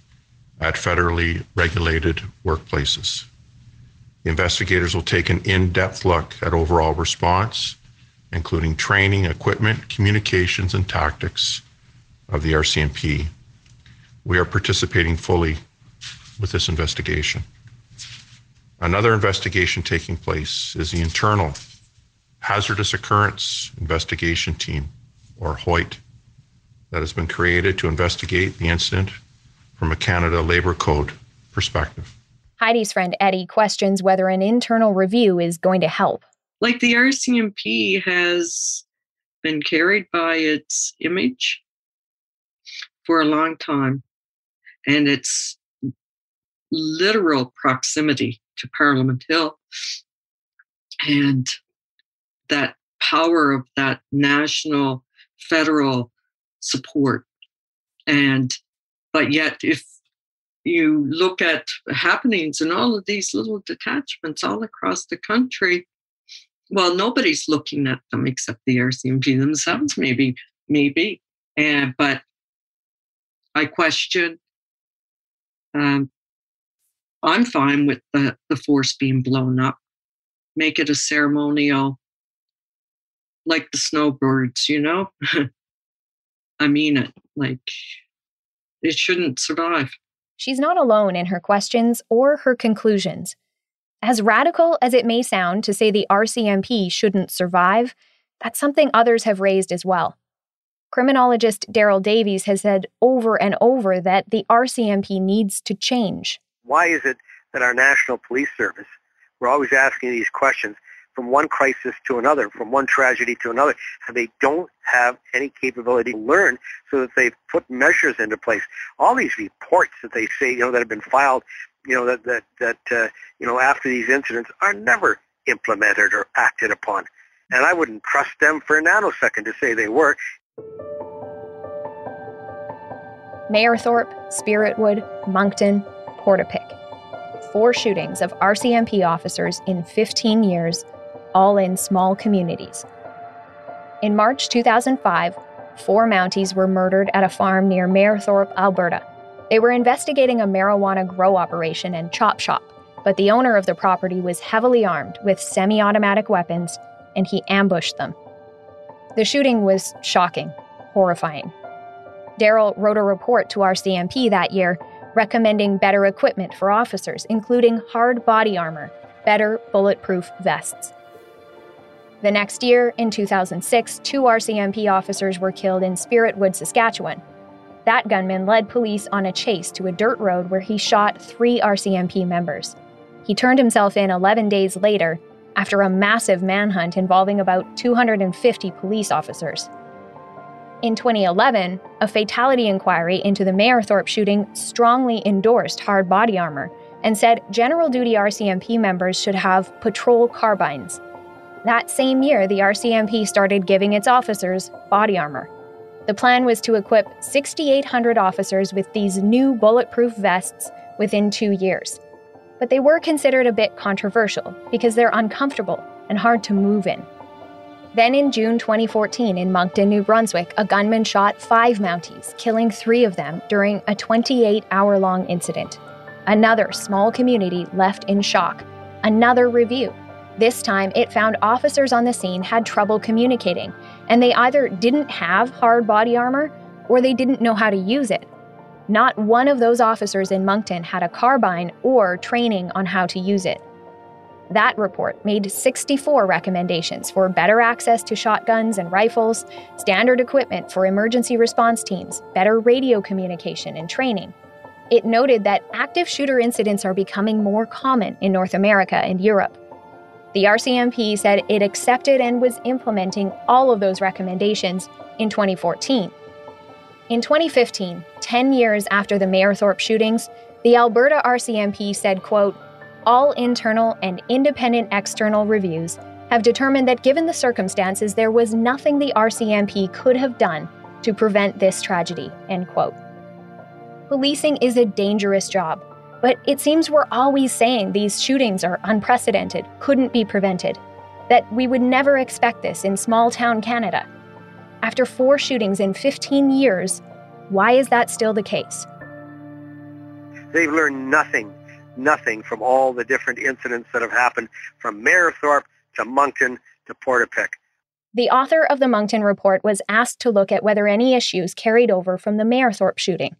at federally regulated workplaces. Investigators will take an in depth look at overall response, including training, equipment, communications, and tactics of the RCMP. We are participating fully with this investigation. Another investigation taking place is the internal Hazardous Occurrence Investigation Team, or HOIT, that has been created to investigate the incident from a Canada Labour Code perspective. Heidi's friend Eddie questions whether an internal review is going to help. Like the RCMP has been carried by its image for a long time, and its literal proximity to Parliament Hill and that power of that national federal support. And but yet if you look at happenings in all of these little detachments all across the country, well, nobody's looking at them except the RCMP themselves, maybe, maybe. And but I question um, I'm fine with the, the force being blown up. Make it a ceremonial, like the snowbirds, you know? [LAUGHS] I mean it. Like, it shouldn't survive. She's not alone in her questions or her conclusions. As radical as it may sound to say the RCMP shouldn't survive, that's something others have raised as well. Criminologist Darryl Davies has said over and over that the RCMP needs to change. Why is it that our National Police Service, we're always asking these questions from one crisis to another, from one tragedy to another, and they don't have any capability to learn so that they've put measures into place. All these reports that they say, you know, that have been filed, you know, that, that, that uh, you know, after these incidents are never implemented or acted upon. And I wouldn't trust them for a nanosecond to say they were. Mayerthorpe, Spiritwood, Moncton, Portapique. Four shootings of RCMP officers in 15 years, all in small communities. In March 2005, four Mounties were murdered at a farm near Mayerthorpe, Alberta. They were investigating a marijuana grow operation and chop shop, but the owner of the property was heavily armed with semi automatic weapons and he ambushed them. The shooting was shocking, horrifying. Darryl wrote a report to RCMP that year recommending better equipment for officers, including hard body armor, better bulletproof vests. The next year, in 2006, two RCMP officers were killed in Spiritwood, Saskatchewan. That gunman led police on a chase to a dirt road where he shot three RCMP members. He turned himself in 11 days later after a massive manhunt involving about 250 police officers. In 2011, a fatality inquiry into the Mayerthorpe shooting strongly endorsed hard body armor and said general duty RCMP members should have patrol carbines. That same year, the RCMP started giving its officers body armor. The plan was to equip 6,800 officers with these new bulletproof vests within two years. But they were considered a bit controversial because they're uncomfortable and hard to move in. Then in June 2014, in Moncton, New Brunswick, a gunman shot five Mounties, killing three of them during a 28 hour long incident. Another small community left in shock another review. This time, it found officers on the scene had trouble communicating, and they either didn't have hard body armor or they didn't know how to use it. Not one of those officers in Moncton had a carbine or training on how to use it. That report made 64 recommendations for better access to shotguns and rifles, standard equipment for emergency response teams, better radio communication and training. It noted that active shooter incidents are becoming more common in North America and Europe. The RCMP said it accepted and was implementing all of those recommendations in 2014. In 2015, 10 years after the Mayerthorpe shootings, the Alberta RCMP said, quote, all internal and independent external reviews have determined that given the circumstances, there was nothing the RCMP could have done to prevent this tragedy, end quote. Policing is a dangerous job, but it seems we're always saying these shootings are unprecedented, couldn't be prevented, that we would never expect this in small town Canada. After four shootings in 15 years, why is that still the case? They've learned nothing, nothing from all the different incidents that have happened from Mayerthorpe to Moncton to Portapique. The author of the Moncton report was asked to look at whether any issues carried over from the Mayerthorpe shooting.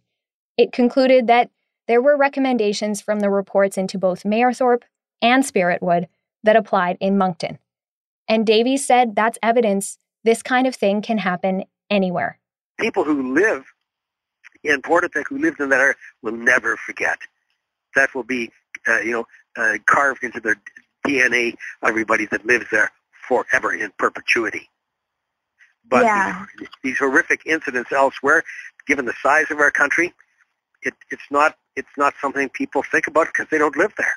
It concluded that there were recommendations from the reports into both Mayerthorpe and Spiritwood that applied in Moncton. And Davies said that's evidence this kind of thing can happen anywhere. People who live in Portapique, who lived in that area, will never forget. That will be, uh, you know, uh, carved into their DNA. Everybody that lives there forever in perpetuity. But yeah. these, these horrific incidents elsewhere, given the size of our country, it, it's not it's not something people think about because they don't live there.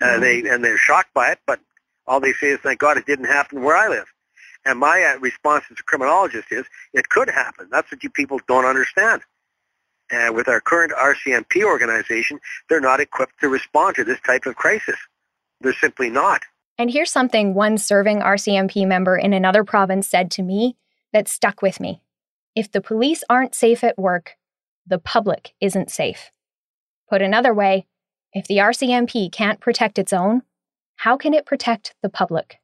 Uh, Mm-hmm. They and they're shocked by it, but all they say is, "Thank God it didn't happen where I live." And my uh, response as a criminologist is, "It could happen." That's what you people don't understand. And with our current RCMP organization, they're not equipped to respond to this type of crisis. They're simply not. And here's something one serving RCMP member in another province said to me that stuck with me. If the police aren't safe at work, the public isn't safe. Put another way, if the RCMP can't protect its own, how can it protect the public?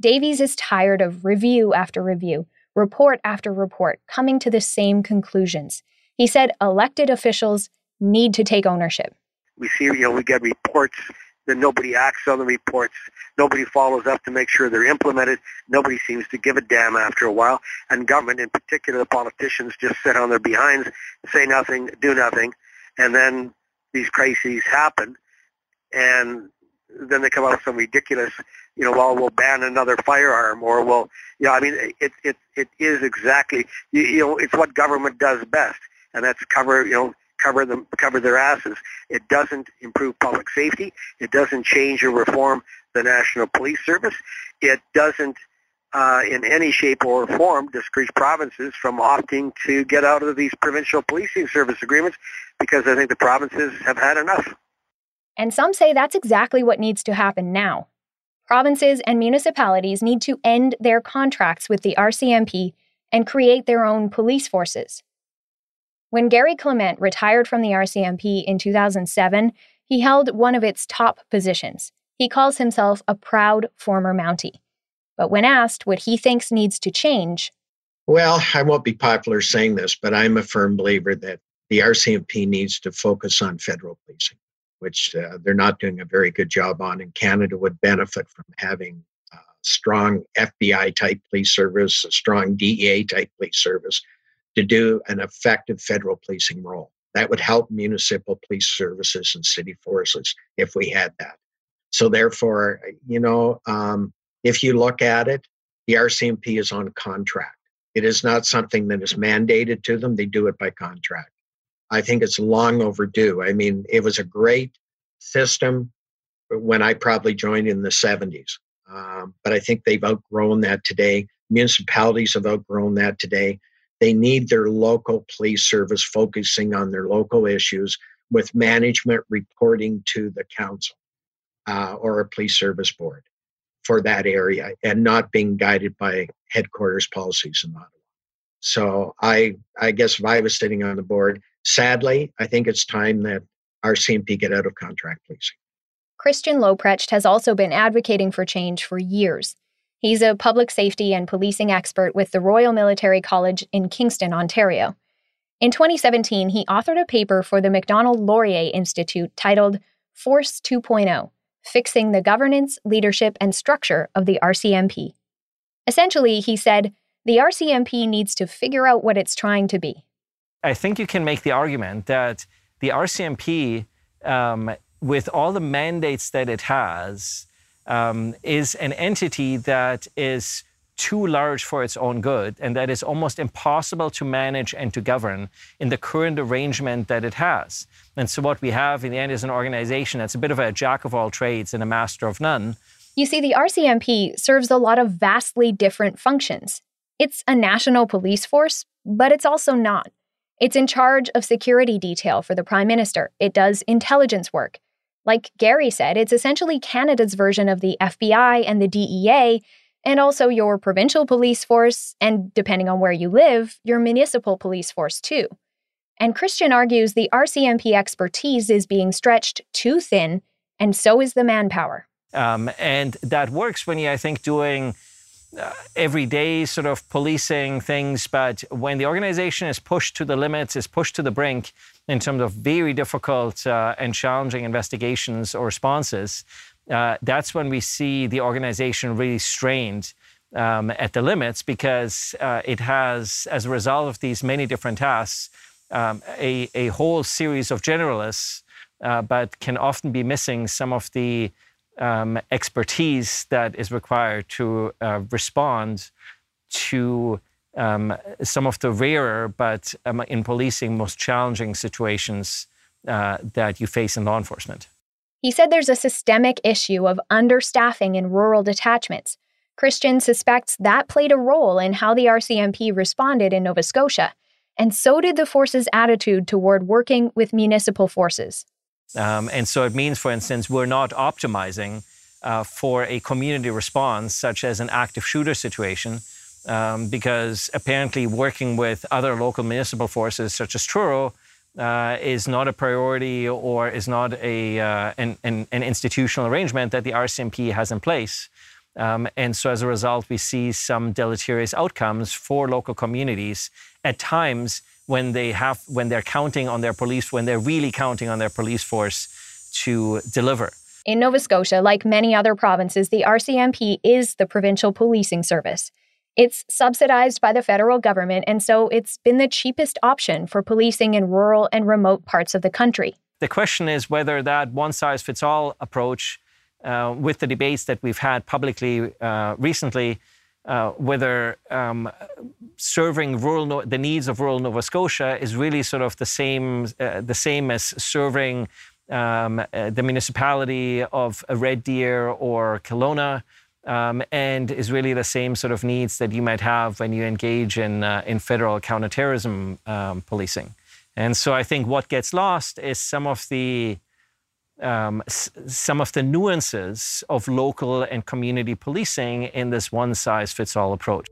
Davies is tired of review after review, report after report, coming to the same conclusions. He said elected officials need to take ownership. We see, you know, we get reports that nobody acts on the reports. Nobody follows up to make sure they're implemented. Nobody seems to give a damn after a while. And government, in particular, the politicians just sit on their behinds, say nothing, do nothing, and then these crises happen, and then they come out with some ridiculous, you know, well, we'll ban another firearm, or we'll, you know, I mean, it it it is exactly, you, you know, it's what government does best, and that's cover, you know, cover them, cover their asses. It doesn't improve public safety. It doesn't change or reform the National Police Service. It doesn't, uh, in any shape or form, discourage provinces from opting to get out of these provincial policing service agreements because I think the provinces have had enough. And some say that's exactly what needs to happen now. Provinces and municipalities need to end their contracts with the RCMP and create their own police forces. When Gary Clement retired from the RCMP in 2007, he held one of its top positions. He calls himself a proud former Mountie. But when asked what he thinks needs to change, Well, I won't be popular saying this, but I'm a firm believer that the RCMP needs to focus on federal policing, which uh, they're not doing a very good job on. And Canada would benefit from having a strong FBI type police service, a strong DEA type police service to do an effective federal policing role. That would help municipal police services and city forces if we had that. So, therefore, you know, um, if you look at it, the RCMP is on contract. It is not something that is mandated to them, they do it by contract. I think it's long overdue. I mean, it was a great system when I probably joined in the 70s, um, but I think they've outgrown that today. Municipalities have outgrown that today. They need their local police service focusing on their local issues with management reporting to the council uh, or a police service board for that area and not being guided by headquarters policies in Ottawa. So I, I guess if I was sitting on the board, sadly, I think it's time that RCMP get out of contract policing. Christian Leuprecht has also been advocating for change for years. He's a public safety and policing expert with the Royal Military College in Kingston, Ontario. In 2017, he authored a paper for the Macdonald Laurier Institute titled Force 2.0 Fixing the Governance, Leadership, and Structure of the RCMP. Essentially, he said, the RCMP needs to figure out what it's trying to be. I think you can make the argument that the RCMP, um, with all the mandates that it has, um, is an entity that is too large for its own good and that is almost impossible to manage and to govern in the current arrangement that it has. And so, what we have in the end is an organization that's a bit of a jack of all trades and a master of none. You see, the RCMP serves a lot of vastly different functions. It's a national police force, but it's also not. It's in charge of security detail for the Prime Minister. It does intelligence work. Like Gary said, it's essentially Canada's version of the FBI and the DEA, and also your provincial police force, and depending on where you live, your municipal police force too. And Christian argues the RCMP expertise is being stretched too thin, and so is the manpower. Um, and that works when you're, I think, doing uh, everyday sort of policing things. But when the organization is pushed to the limits, is pushed to the brink in terms of very difficult uh, and challenging investigations or responses, uh, that's when we see the organization really strained um, at the limits because uh, it has, as a result of these many different tasks, um, a, a whole series of generalists, uh, but can often be missing some of the um, expertise that is required to uh, respond to um, some of the rarer, but um, in policing, most challenging situations uh, that you face in law enforcement. He said there's a systemic issue of understaffing in rural detachments. Christian suspects that played a role in how the RCMP responded in Nova Scotia, and so did the force's attitude toward working with municipal forces. Um, and so it means, for instance, we're not optimizing uh, for a community response, such as an active shooter situation, um, because apparently working with other local municipal forces, such as Truro, uh, is not a priority or is not a, uh, an, an, an, institutional arrangement that the RCMP has in place. Um, and so as a result, we see some deleterious outcomes for local communities at times when they have when they're counting on their police, when they're really counting on their police force to deliver. In Nova Scotia, like many other provinces, the RCMP is the provincial policing service. It's subsidized by the federal government, and so it's been the cheapest option for policing in rural and remote parts of the country. The question is whether that one size fits all approach, uh, with the debates that we've had publicly uh, recently, uh, whether um, serving rural no- the needs of rural Nova Scotia is really sort of the same uh, the same as serving um, uh, the municipality of Red Deer or Kelowna um, and is really the same sort of needs that you might have when you engage in, uh, in federal counterterrorism um, policing. And so I think what gets lost is some of the um, s- some of the nuances of local and community policing in this one size fits all approach.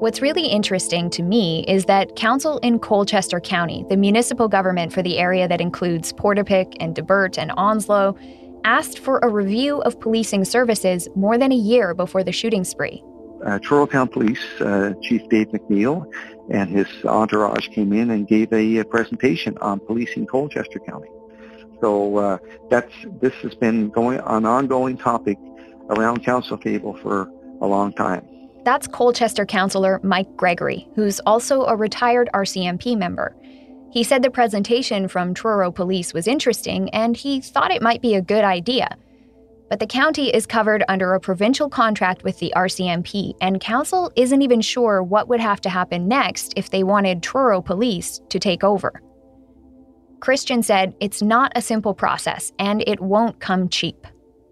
What's really interesting to me is that Council in Colchester County, the municipal government for the area that includes Portapique and Debert and Onslow, asked for a review of policing services more than a year before the shooting spree. Uh, Truro Town Police uh, Chief Dave MacNeil and his entourage came in and gave a, a presentation on policing Colchester County. So uh, that's this has been going an ongoing topic around council table for a long time. That's Colchester councillor Mike Gregory, who's also a retired RCMP member. He said the presentation from Truro Police was interesting and he thought it might be a good idea. But the county is covered under a provincial contract with the RCMP, and council isn't even sure what would have to happen next if they wanted Truro Police to take over. Christian said it's not a simple process and it won't come cheap.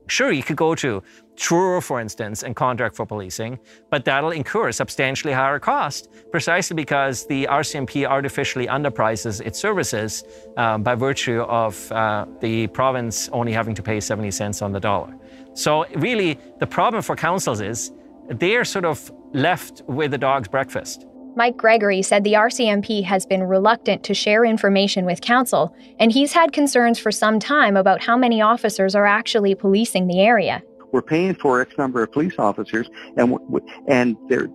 Sure, you could go to Truro, for instance, and contract for policing, but that'll incur a substantially higher cost precisely because the RCMP artificially underprices its services um, by virtue of uh, the province only having to pay 70 cents on the dollar. So, really, the problem for councils is they're sort of left with the dog's breakfast. Mike Gregory said the RCMP has been reluctant to share information with council, and he's had concerns for some time about how many officers are actually policing the area. We're paying for X number of police officers, and and they're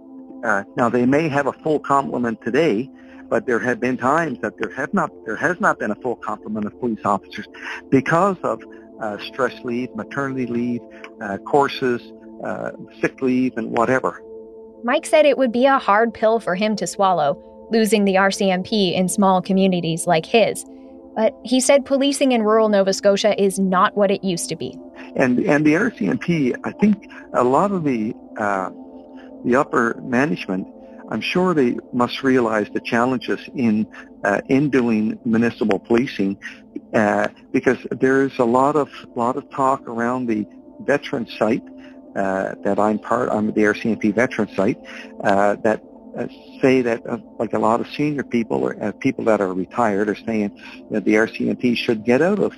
uh, now they may have a full complement today, but there have been times that there have not there has not been a full complement of police officers because of uh, stress leave, maternity leave, uh, courses, uh, sick leave, and whatever. Mike said it would be a hard pill for him to swallow, losing the RCMP in small communities like his. But he said policing in rural Nova Scotia is not what it used to be. And and the RCMP, I think a lot of the uh, the upper management, I'm sure they must realize the challenges in uh, in doing municipal policing, uh, because there is a lot of lot of talk around the veteran site uh, that I'm part. I'm the RCMP veteran site uh, that uh, say that uh, like a lot of senior people or uh, people that are retired are saying that the RCMP should get out of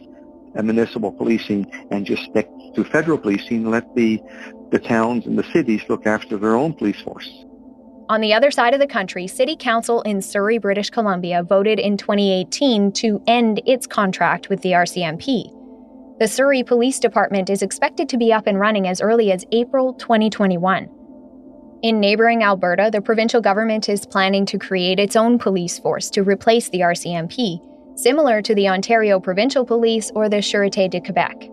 municipal policing and just stick to federal policing let the the towns and the cities look after their own police force. On the other side of the country, City Council in Surrey, British Columbia voted in 2018 to end its contract with the RCMP. The Surrey Police Department is expected to be up and running as early as April 2021. In neighboring Alberta, the provincial government is planning to create its own police force to replace the RCMP, similar to the Ontario Provincial Police or the Sûreté de Quebec.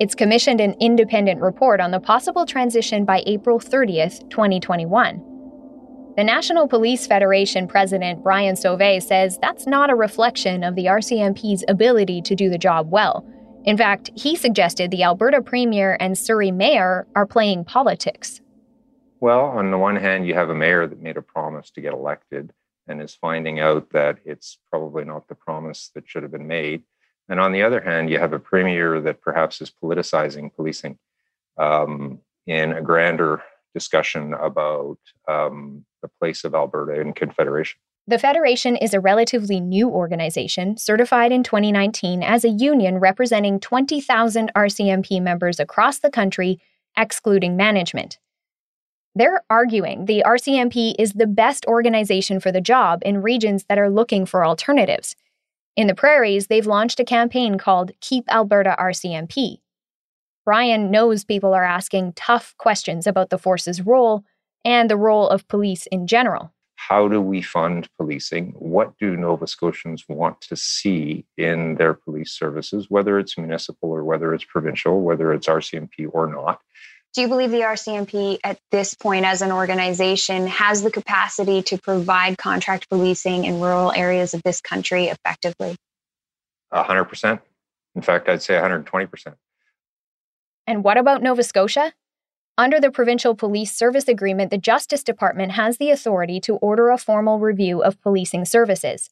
It's commissioned an independent report on the possible transition by April 30th, 2021. The National Police Federation president Brian Sauvé says that's not a reflection of the RCMP's ability to do the job well in fact, he suggested the Alberta Premier and Surrey Mayor are playing politics. Well, on the one hand, you have a mayor that made a promise to get elected and is finding out that it's probably not the promise that should have been made. And on the other hand, you have a premier that perhaps is politicizing policing um, in a grander discussion about um, the place of Alberta in Confederation. The Federation is a relatively new organization, certified in 2019 as a union representing 20,000 RCMP members across the country, excluding management. They're arguing the RCMP is the best organization for the job in regions that are looking for alternatives. In the prairies, they've launched a campaign called Keep Alberta RCMP. Brian knows people are asking tough questions about the force's role and the role of police in general how do we fund policing? What do Nova Scotians want to see in their police services, whether it's municipal or whether it's provincial, whether it's RCMP or not? Do you believe the RCMP at this point as an organization has the capacity to provide contract policing in rural areas of this country effectively? 100%. In fact, I'd say 120%. And what about Nova Scotia? Under the Provincial Police Service Agreement, the Justice Department has the authority to order a formal review of policing services.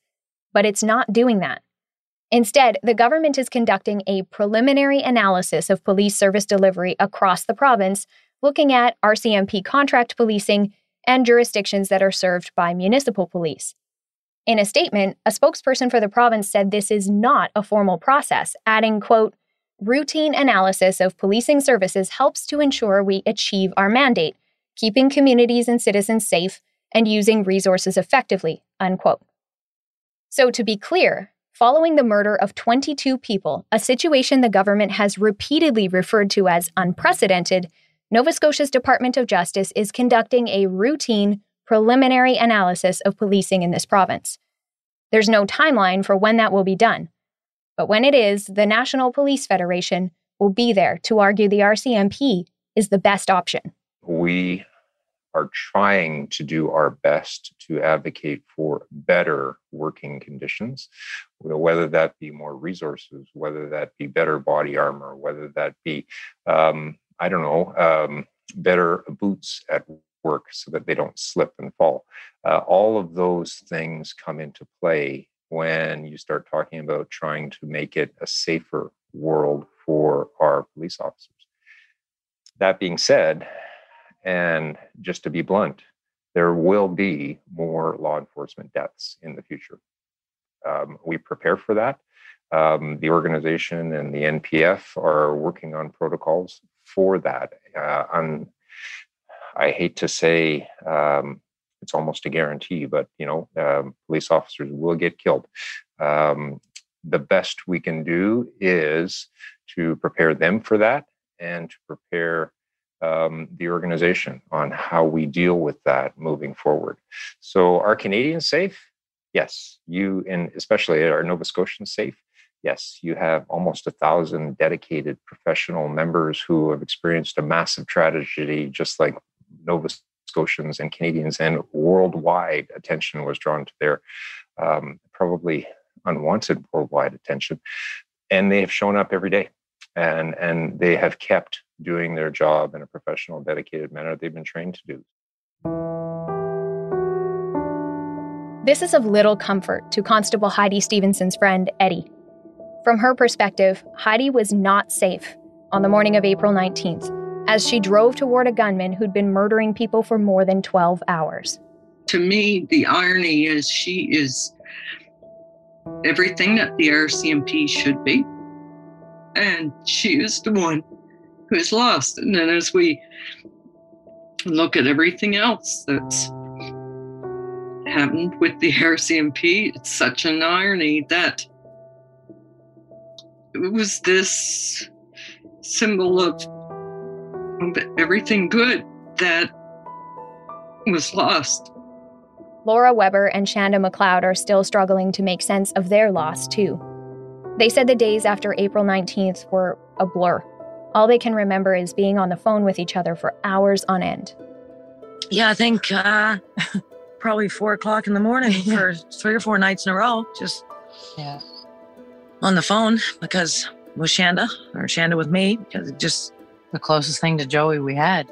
But it's not doing that. Instead, the government is conducting a preliminary analysis of police service delivery across the province, looking at RCMP contract policing and jurisdictions that are served by municipal police. In a statement, a spokesperson for the province said this is not a formal process, adding, quote, routine analysis of policing services helps to ensure we achieve our mandate, keeping communities and citizens safe and using resources effectively. Unquote. So, to be clear, following the murder of 22 people, a situation the government has repeatedly referred to as unprecedented, Nova Scotia's Department of Justice is conducting a routine preliminary analysis of policing in this province. There's no timeline for when that will be done, but when it is, the National Police Federation will be there to argue the RCMP is the best option. We are trying to do our best to advocate for better working conditions, whether that be more resources, whether that be better body armor, whether that be, um, I don't know, um, better boots at work so that they don't slip and fall. Uh, all of those things come into play when you start talking about trying to make it a safer world for our police officers. That being said, and just to be blunt, there will be more law enforcement deaths in the future. Um, we prepare for that. Um, the organization and the NPF are working on protocols for that. Uh, I hate to say um, it's almost a guarantee. But you know, um, police officers will get killed. Um, the best we can do is to prepare them for that and to prepare um, the organization on how we deal with that moving forward. So, are Canadians safe? Yes. You and especially are Nova Scotians safe? Yes. You have almost a thousand dedicated professional members who have experienced a massive tragedy, just like Nova Scotians and Canadians, and worldwide attention was drawn to their um, probably unwanted worldwide attention. And they have shown up every day and, and they have kept doing their job in a professional, dedicated manner they've been trained to do. This is of little comfort to Constable Heidi Stevenson's friend, Eddie. From her perspective, Heidi was not safe on the morning of April 19th as she drove toward a gunman who'd been murdering people for more than 12 hours. To me, the irony is she is everything that the RCMP should be. And she is the one who is lost. And then as we look at everything else that's happened with the RCMP, it's such an irony that it was this symbol of, of everything good that was lost. Laura Webber and Shanda McLeod are still struggling to make sense of their loss, too. They said the days after April 19th were a blur. All they can remember is being on the phone with each other for hours on end. Yeah, I think uh, [LAUGHS] probably four o'clock in the morning [LAUGHS] for three or four nights in a row, just yeah. on the phone because with Shanda or Shanda with me because it just the closest thing to Joey we had.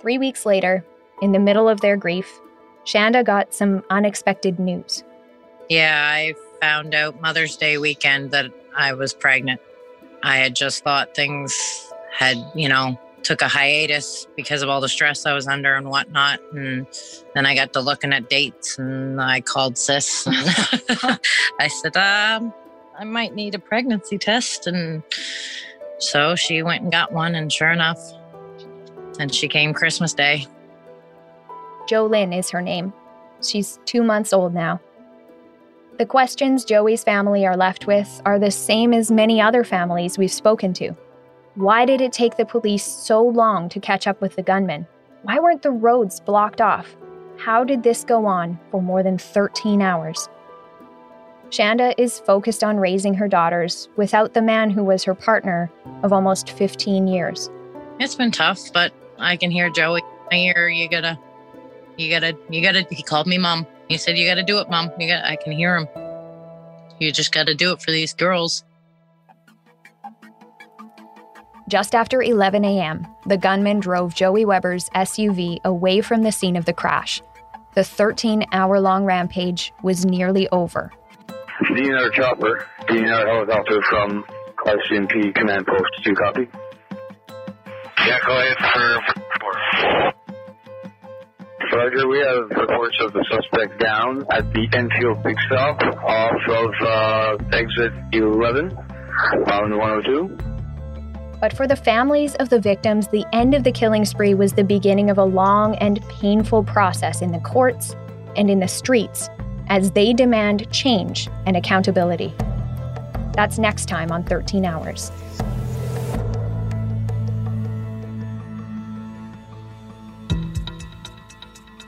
Three weeks later, in the middle of their grief, Shanda got some unexpected news. Yeah, I found out Mother's Day weekend that I was pregnant. I had just thought things had, you know, took a hiatus because of all the stress I was under and whatnot. And then I got to looking at dates and I called sis. [LAUGHS] I said, um, I might need a pregnancy test. And so she went and got one. And sure enough, and she came Christmas Day. Jolynn is her name. She's two months old now. The questions Joey's family are left with are the same as many other families we've spoken to. Why did it take the police so long to catch up with the gunman? Why weren't the roads blocked off? How did this go on for more than 13 hours? Shanda is focused on raising her daughters without the man who was her partner of almost 15 years. It's been tough, but I can hear Joey. I hear you gotta you gotta, you gotta, he called me mom. He said, you gotta do it, mom. You got, I can hear him. You just gotta do it for these girls. Just after 11 a.m., the gunman drove Joey Webber's SUV away from the scene of the crash. The 13 hour long rampage was nearly over. DNR chopper, DNR helicopter from RCMP command post 2 copy. Yeah, go ahead for Roger, we have reports of the suspect down at the Enfield Big Stop off of uh, exit 11 on 102. But for the families of the victims, the end of the killing spree was the beginning of a long and painful process in the courts and in the streets as they demand change and accountability. That's next time on 13 Hours.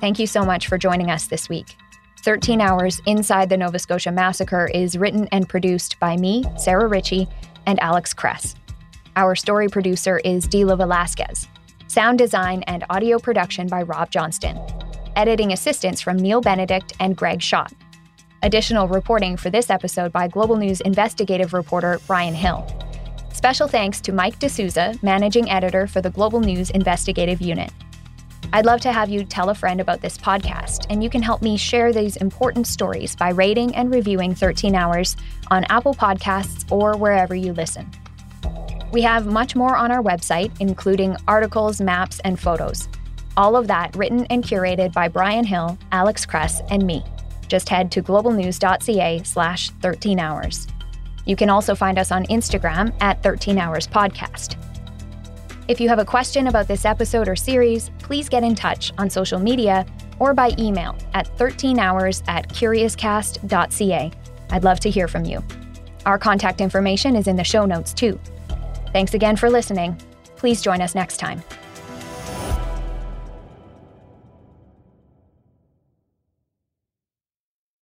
Thank you so much for joining us this week. 13 Hours Inside the Nova Scotia Massacre is written and produced by me, Sarah Ritchie, and Alex Kress. Our story producer is Dila Velasquez. Sound design and audio production by Rob Johnston. Editing assistance from Neil Benedict and Greg Schott. Additional reporting for this episode by Global News investigative reporter Brian Hill. Special thanks to Mike D'Souza, managing editor for the Global News investigative unit. I'd love to have you tell a friend about this podcast, and you can help me share these important stories by rating and reviewing 13 Hours on Apple Podcasts or wherever you listen. We have much more on our website, including articles, maps, and photos. All of that written and curated by Brian Hill, Alex Kress, and me. Just head to globalnews.ca slash 13 hours. You can also find us on Instagram at 13 Hours Podcast. If you have a question about this episode or series, please get in touch on social media or by email at 13hours at curiouscast.ca. I'd love to hear from you. Our contact information is in the show notes too. Thanks again for listening. Please join us next time.